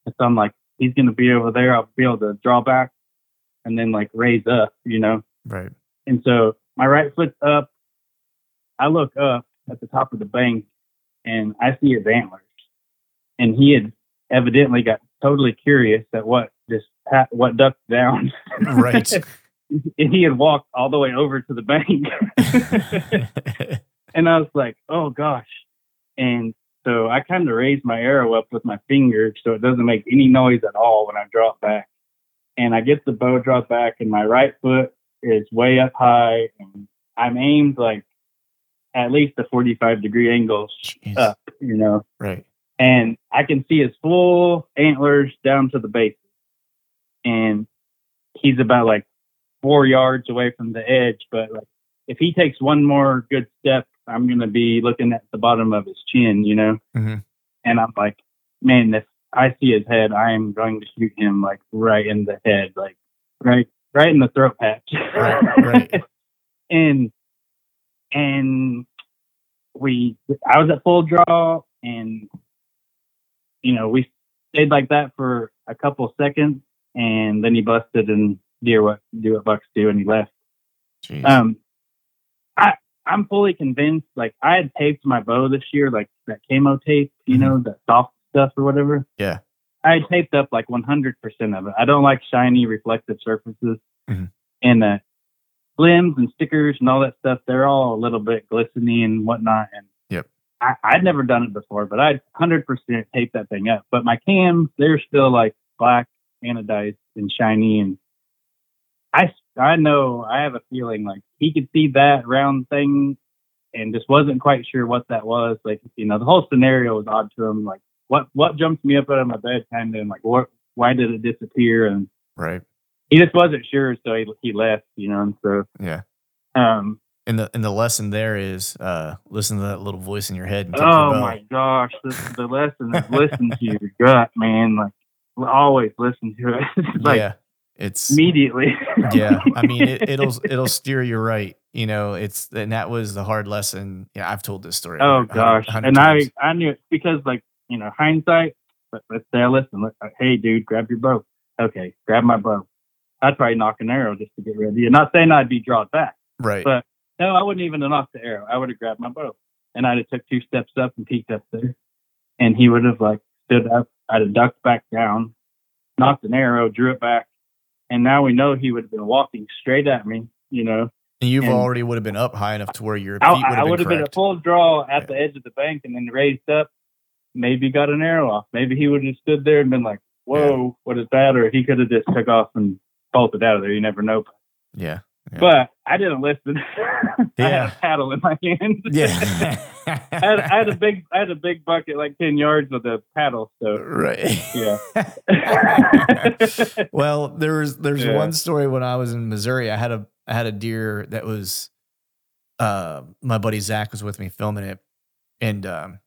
And so I'm like, he's going to be over there. I'll be able to draw back and then like raise up, you know. Right. And so my right foot's up. I look up at the top of the bank and I see his antlers. And he had evidently got totally curious at what this what ducked down. Right. and he had walked all the way over to the bank. and I was like, oh gosh. And so I kind of raise my arrow up with my finger so it doesn't make any noise at all when I draw it back. And I get the bow drawn back, and my right foot is way up high, and I'm aimed like at least a 45 degree angle Jeez. up, you know, Right. and I can see his full antlers down to the base. And he's about like four yards away from the edge, but like if he takes one more good step, I'm gonna be looking at the bottom of his chin, you know. Mhm. And I'm like, man, if I see his head, I am going to shoot him like right in the head, like right, right in the throat patch. Right, right. and and we, I was at full draw, and you know we stayed like that for a couple seconds, and then he busted and deer what do what bucks do, and he left. Jeez. Um, I I'm fully convinced. Like I had taped my bow this year, like that camo tape, you know, that soft stuff or whatever. Mm-hmm. Yeah. I taped up like 100% of it. I don't like shiny reflective surfaces, Mhm. and the limbs and stickers and all that stuff. They're all a little bit glistening and whatnot. And Yep. I, I'd never done it before, but I'd 100% taped that thing up. But my cams, they're still like black, anodized, and shiny, and I I know I have a feeling like he could see that round thing and just wasn't quite sure what that was. Like you know, the whole scenario was odd to him. Like what what jumped me up out of my bed kind of and like what why did it disappear? And right. he just wasn't sure, so he he left. You know, and so Yeah. um And the and the lesson there is uh listen to that little voice in your head and oh my gosh, this, the lesson is listen to your gut, man. Like always listen to it. Like yeah. It's immediately. yeah. I mean it, it'll it'll steer you right. You know, it's and that was the hard lesson. Yeah, I've told this story. Oh gosh, and I times. I knew it because like you know hindsight. But let's say I listen. Look, uh, hey dude, grab your bow. Okay, grab my bow. I'd probably knock an arrow just to get ready. I'm not saying I'd be drawn back. right. but- No, I wouldn't even have knocked the arrow. I would have grabbed my bow, and I'd have took two steps up and peeked up there, and he would have like stood up. I'd have ducked back down, knocked an arrow, drew it back, and now we know he would have been walking straight at me. You know, and you've and- already would have been up high enough to where your feet I, would have I been would have been a full draw at Yeah. the edge of the bank and then raised up. Maybe got an arrow off. Maybe he would have stood there and been like, "Whoa, what is that?" Or he could have just took off and bolted out of there. You never know. yeah. Yeah. But I didn't listen. I had a paddle in my hand. Yeah. I, had, I had a big, I had a big bucket, like ten yards with a paddle. So right. Yeah. well, there was there's Yeah. one story when I was in Missouri. I had a I had a deer that was uh my buddy Zach was with me filming it, and um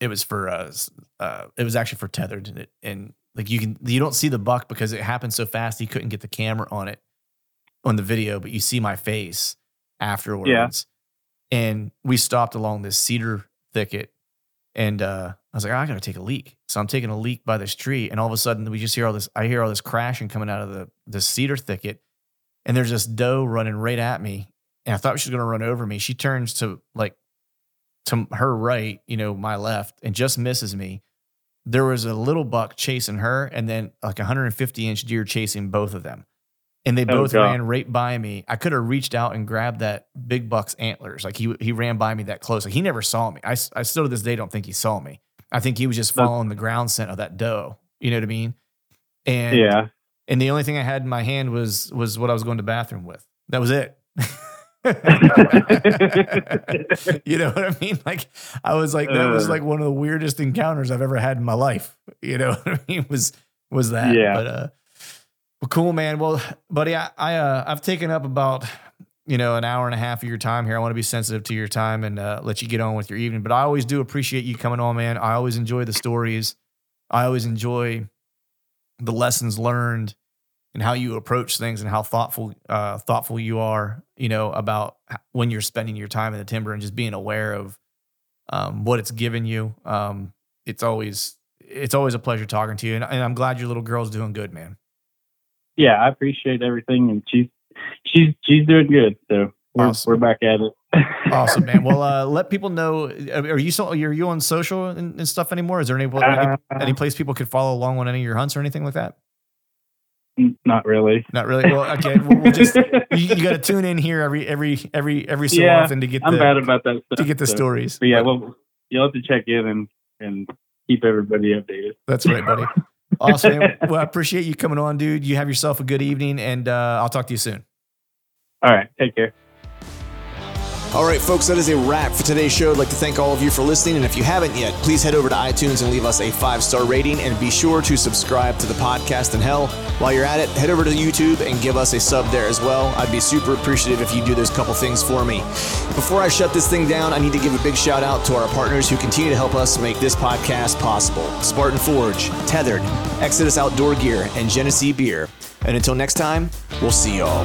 it was for uh, uh it was actually for Tethrd and, it, and like you can you don't see the buck because it happened so fast he couldn't get the camera on it on the video, but you see my face afterwards. And we stopped along this cedar thicket and uh, I was like, "Oh, I gotta take a leak. So I'm taking a leak by this tree, and all of a sudden we just hear all this. I hear all this crashing coming out of the the cedar thicket, and there's this doe running right at me. And I thought she was gonna run over me. She turns to like to her right, you know, my left, and just misses me. There was a little buck chasing her, and then like a 150 inch deer chasing both of them. And they Oh, both ran right by me. I could have reached out and grabbed that big buck's antlers. Like he he ran by me that close. Like he never saw me. I, I still to this day don't think he saw me. I think he was just following the ground scent of that doe. You know what I mean? And yeah, and the only thing I had in my hand was was what I was going to bathroom with. That was it. you know what I mean? Like I was like that was Uh. like one of the weirdest encounters I've ever had in my life. You know what I mean? Was was that? Yeah. But uh well cool man. Well, buddy, I, I uh I've taken up about you know an hour and a half of your time here. I want to be sensitive to your time and uh, let you get on with your evening. But I always do appreciate you coming on, man. I always enjoy the stories. I always enjoy the lessons learned and how you approach things and how thoughtful uh, thoughtful you are, you know, about when you're spending your time in the timber and just being aware of um, what it's given you. Um, it's always it's always a pleasure talking to you, and, and I'm glad your little girl's doing good, man. Yeah, I appreciate everything, and she's she's she's doing good. So we're Awesome. we're back at it. Awesome, man. Well, uh, let people know. Are you so? Are you on social and, and stuff anymore? Is there any, any Uh, any place people could follow along on any of your hunts or anything like that? Not really. Not really. Well, again, we'll, we'll just you, you got to tune in here every every every every so Yeah, often to get I'm the bad about that stuff. to get the so- stories. But yeah, But well, you'll have to check in and and keep everybody updated. that's right, buddy. Awesome. Well, I appreciate you coming on, dude. You have yourself a good evening, and uh, I'll talk to you soon. All right, take care. All right, folks, that is a wrap for today's show. I'd like to thank all of you for listening. And if you haven't yet, please head over to iTunes and leave us a five star rating. And be sure to subscribe to the podcast. And hell, while you're at it, head over to YouTube and give us a sub there as well. I'd be super appreciative if you do those couple things for me. Before I shut this thing down, I need to give a big shout out to our partners who continue to help us make this podcast possible Spartan Forge, Tethrd, Exodus Outdoor Gear, and Genesee Beer. And until next time, we'll see y'all.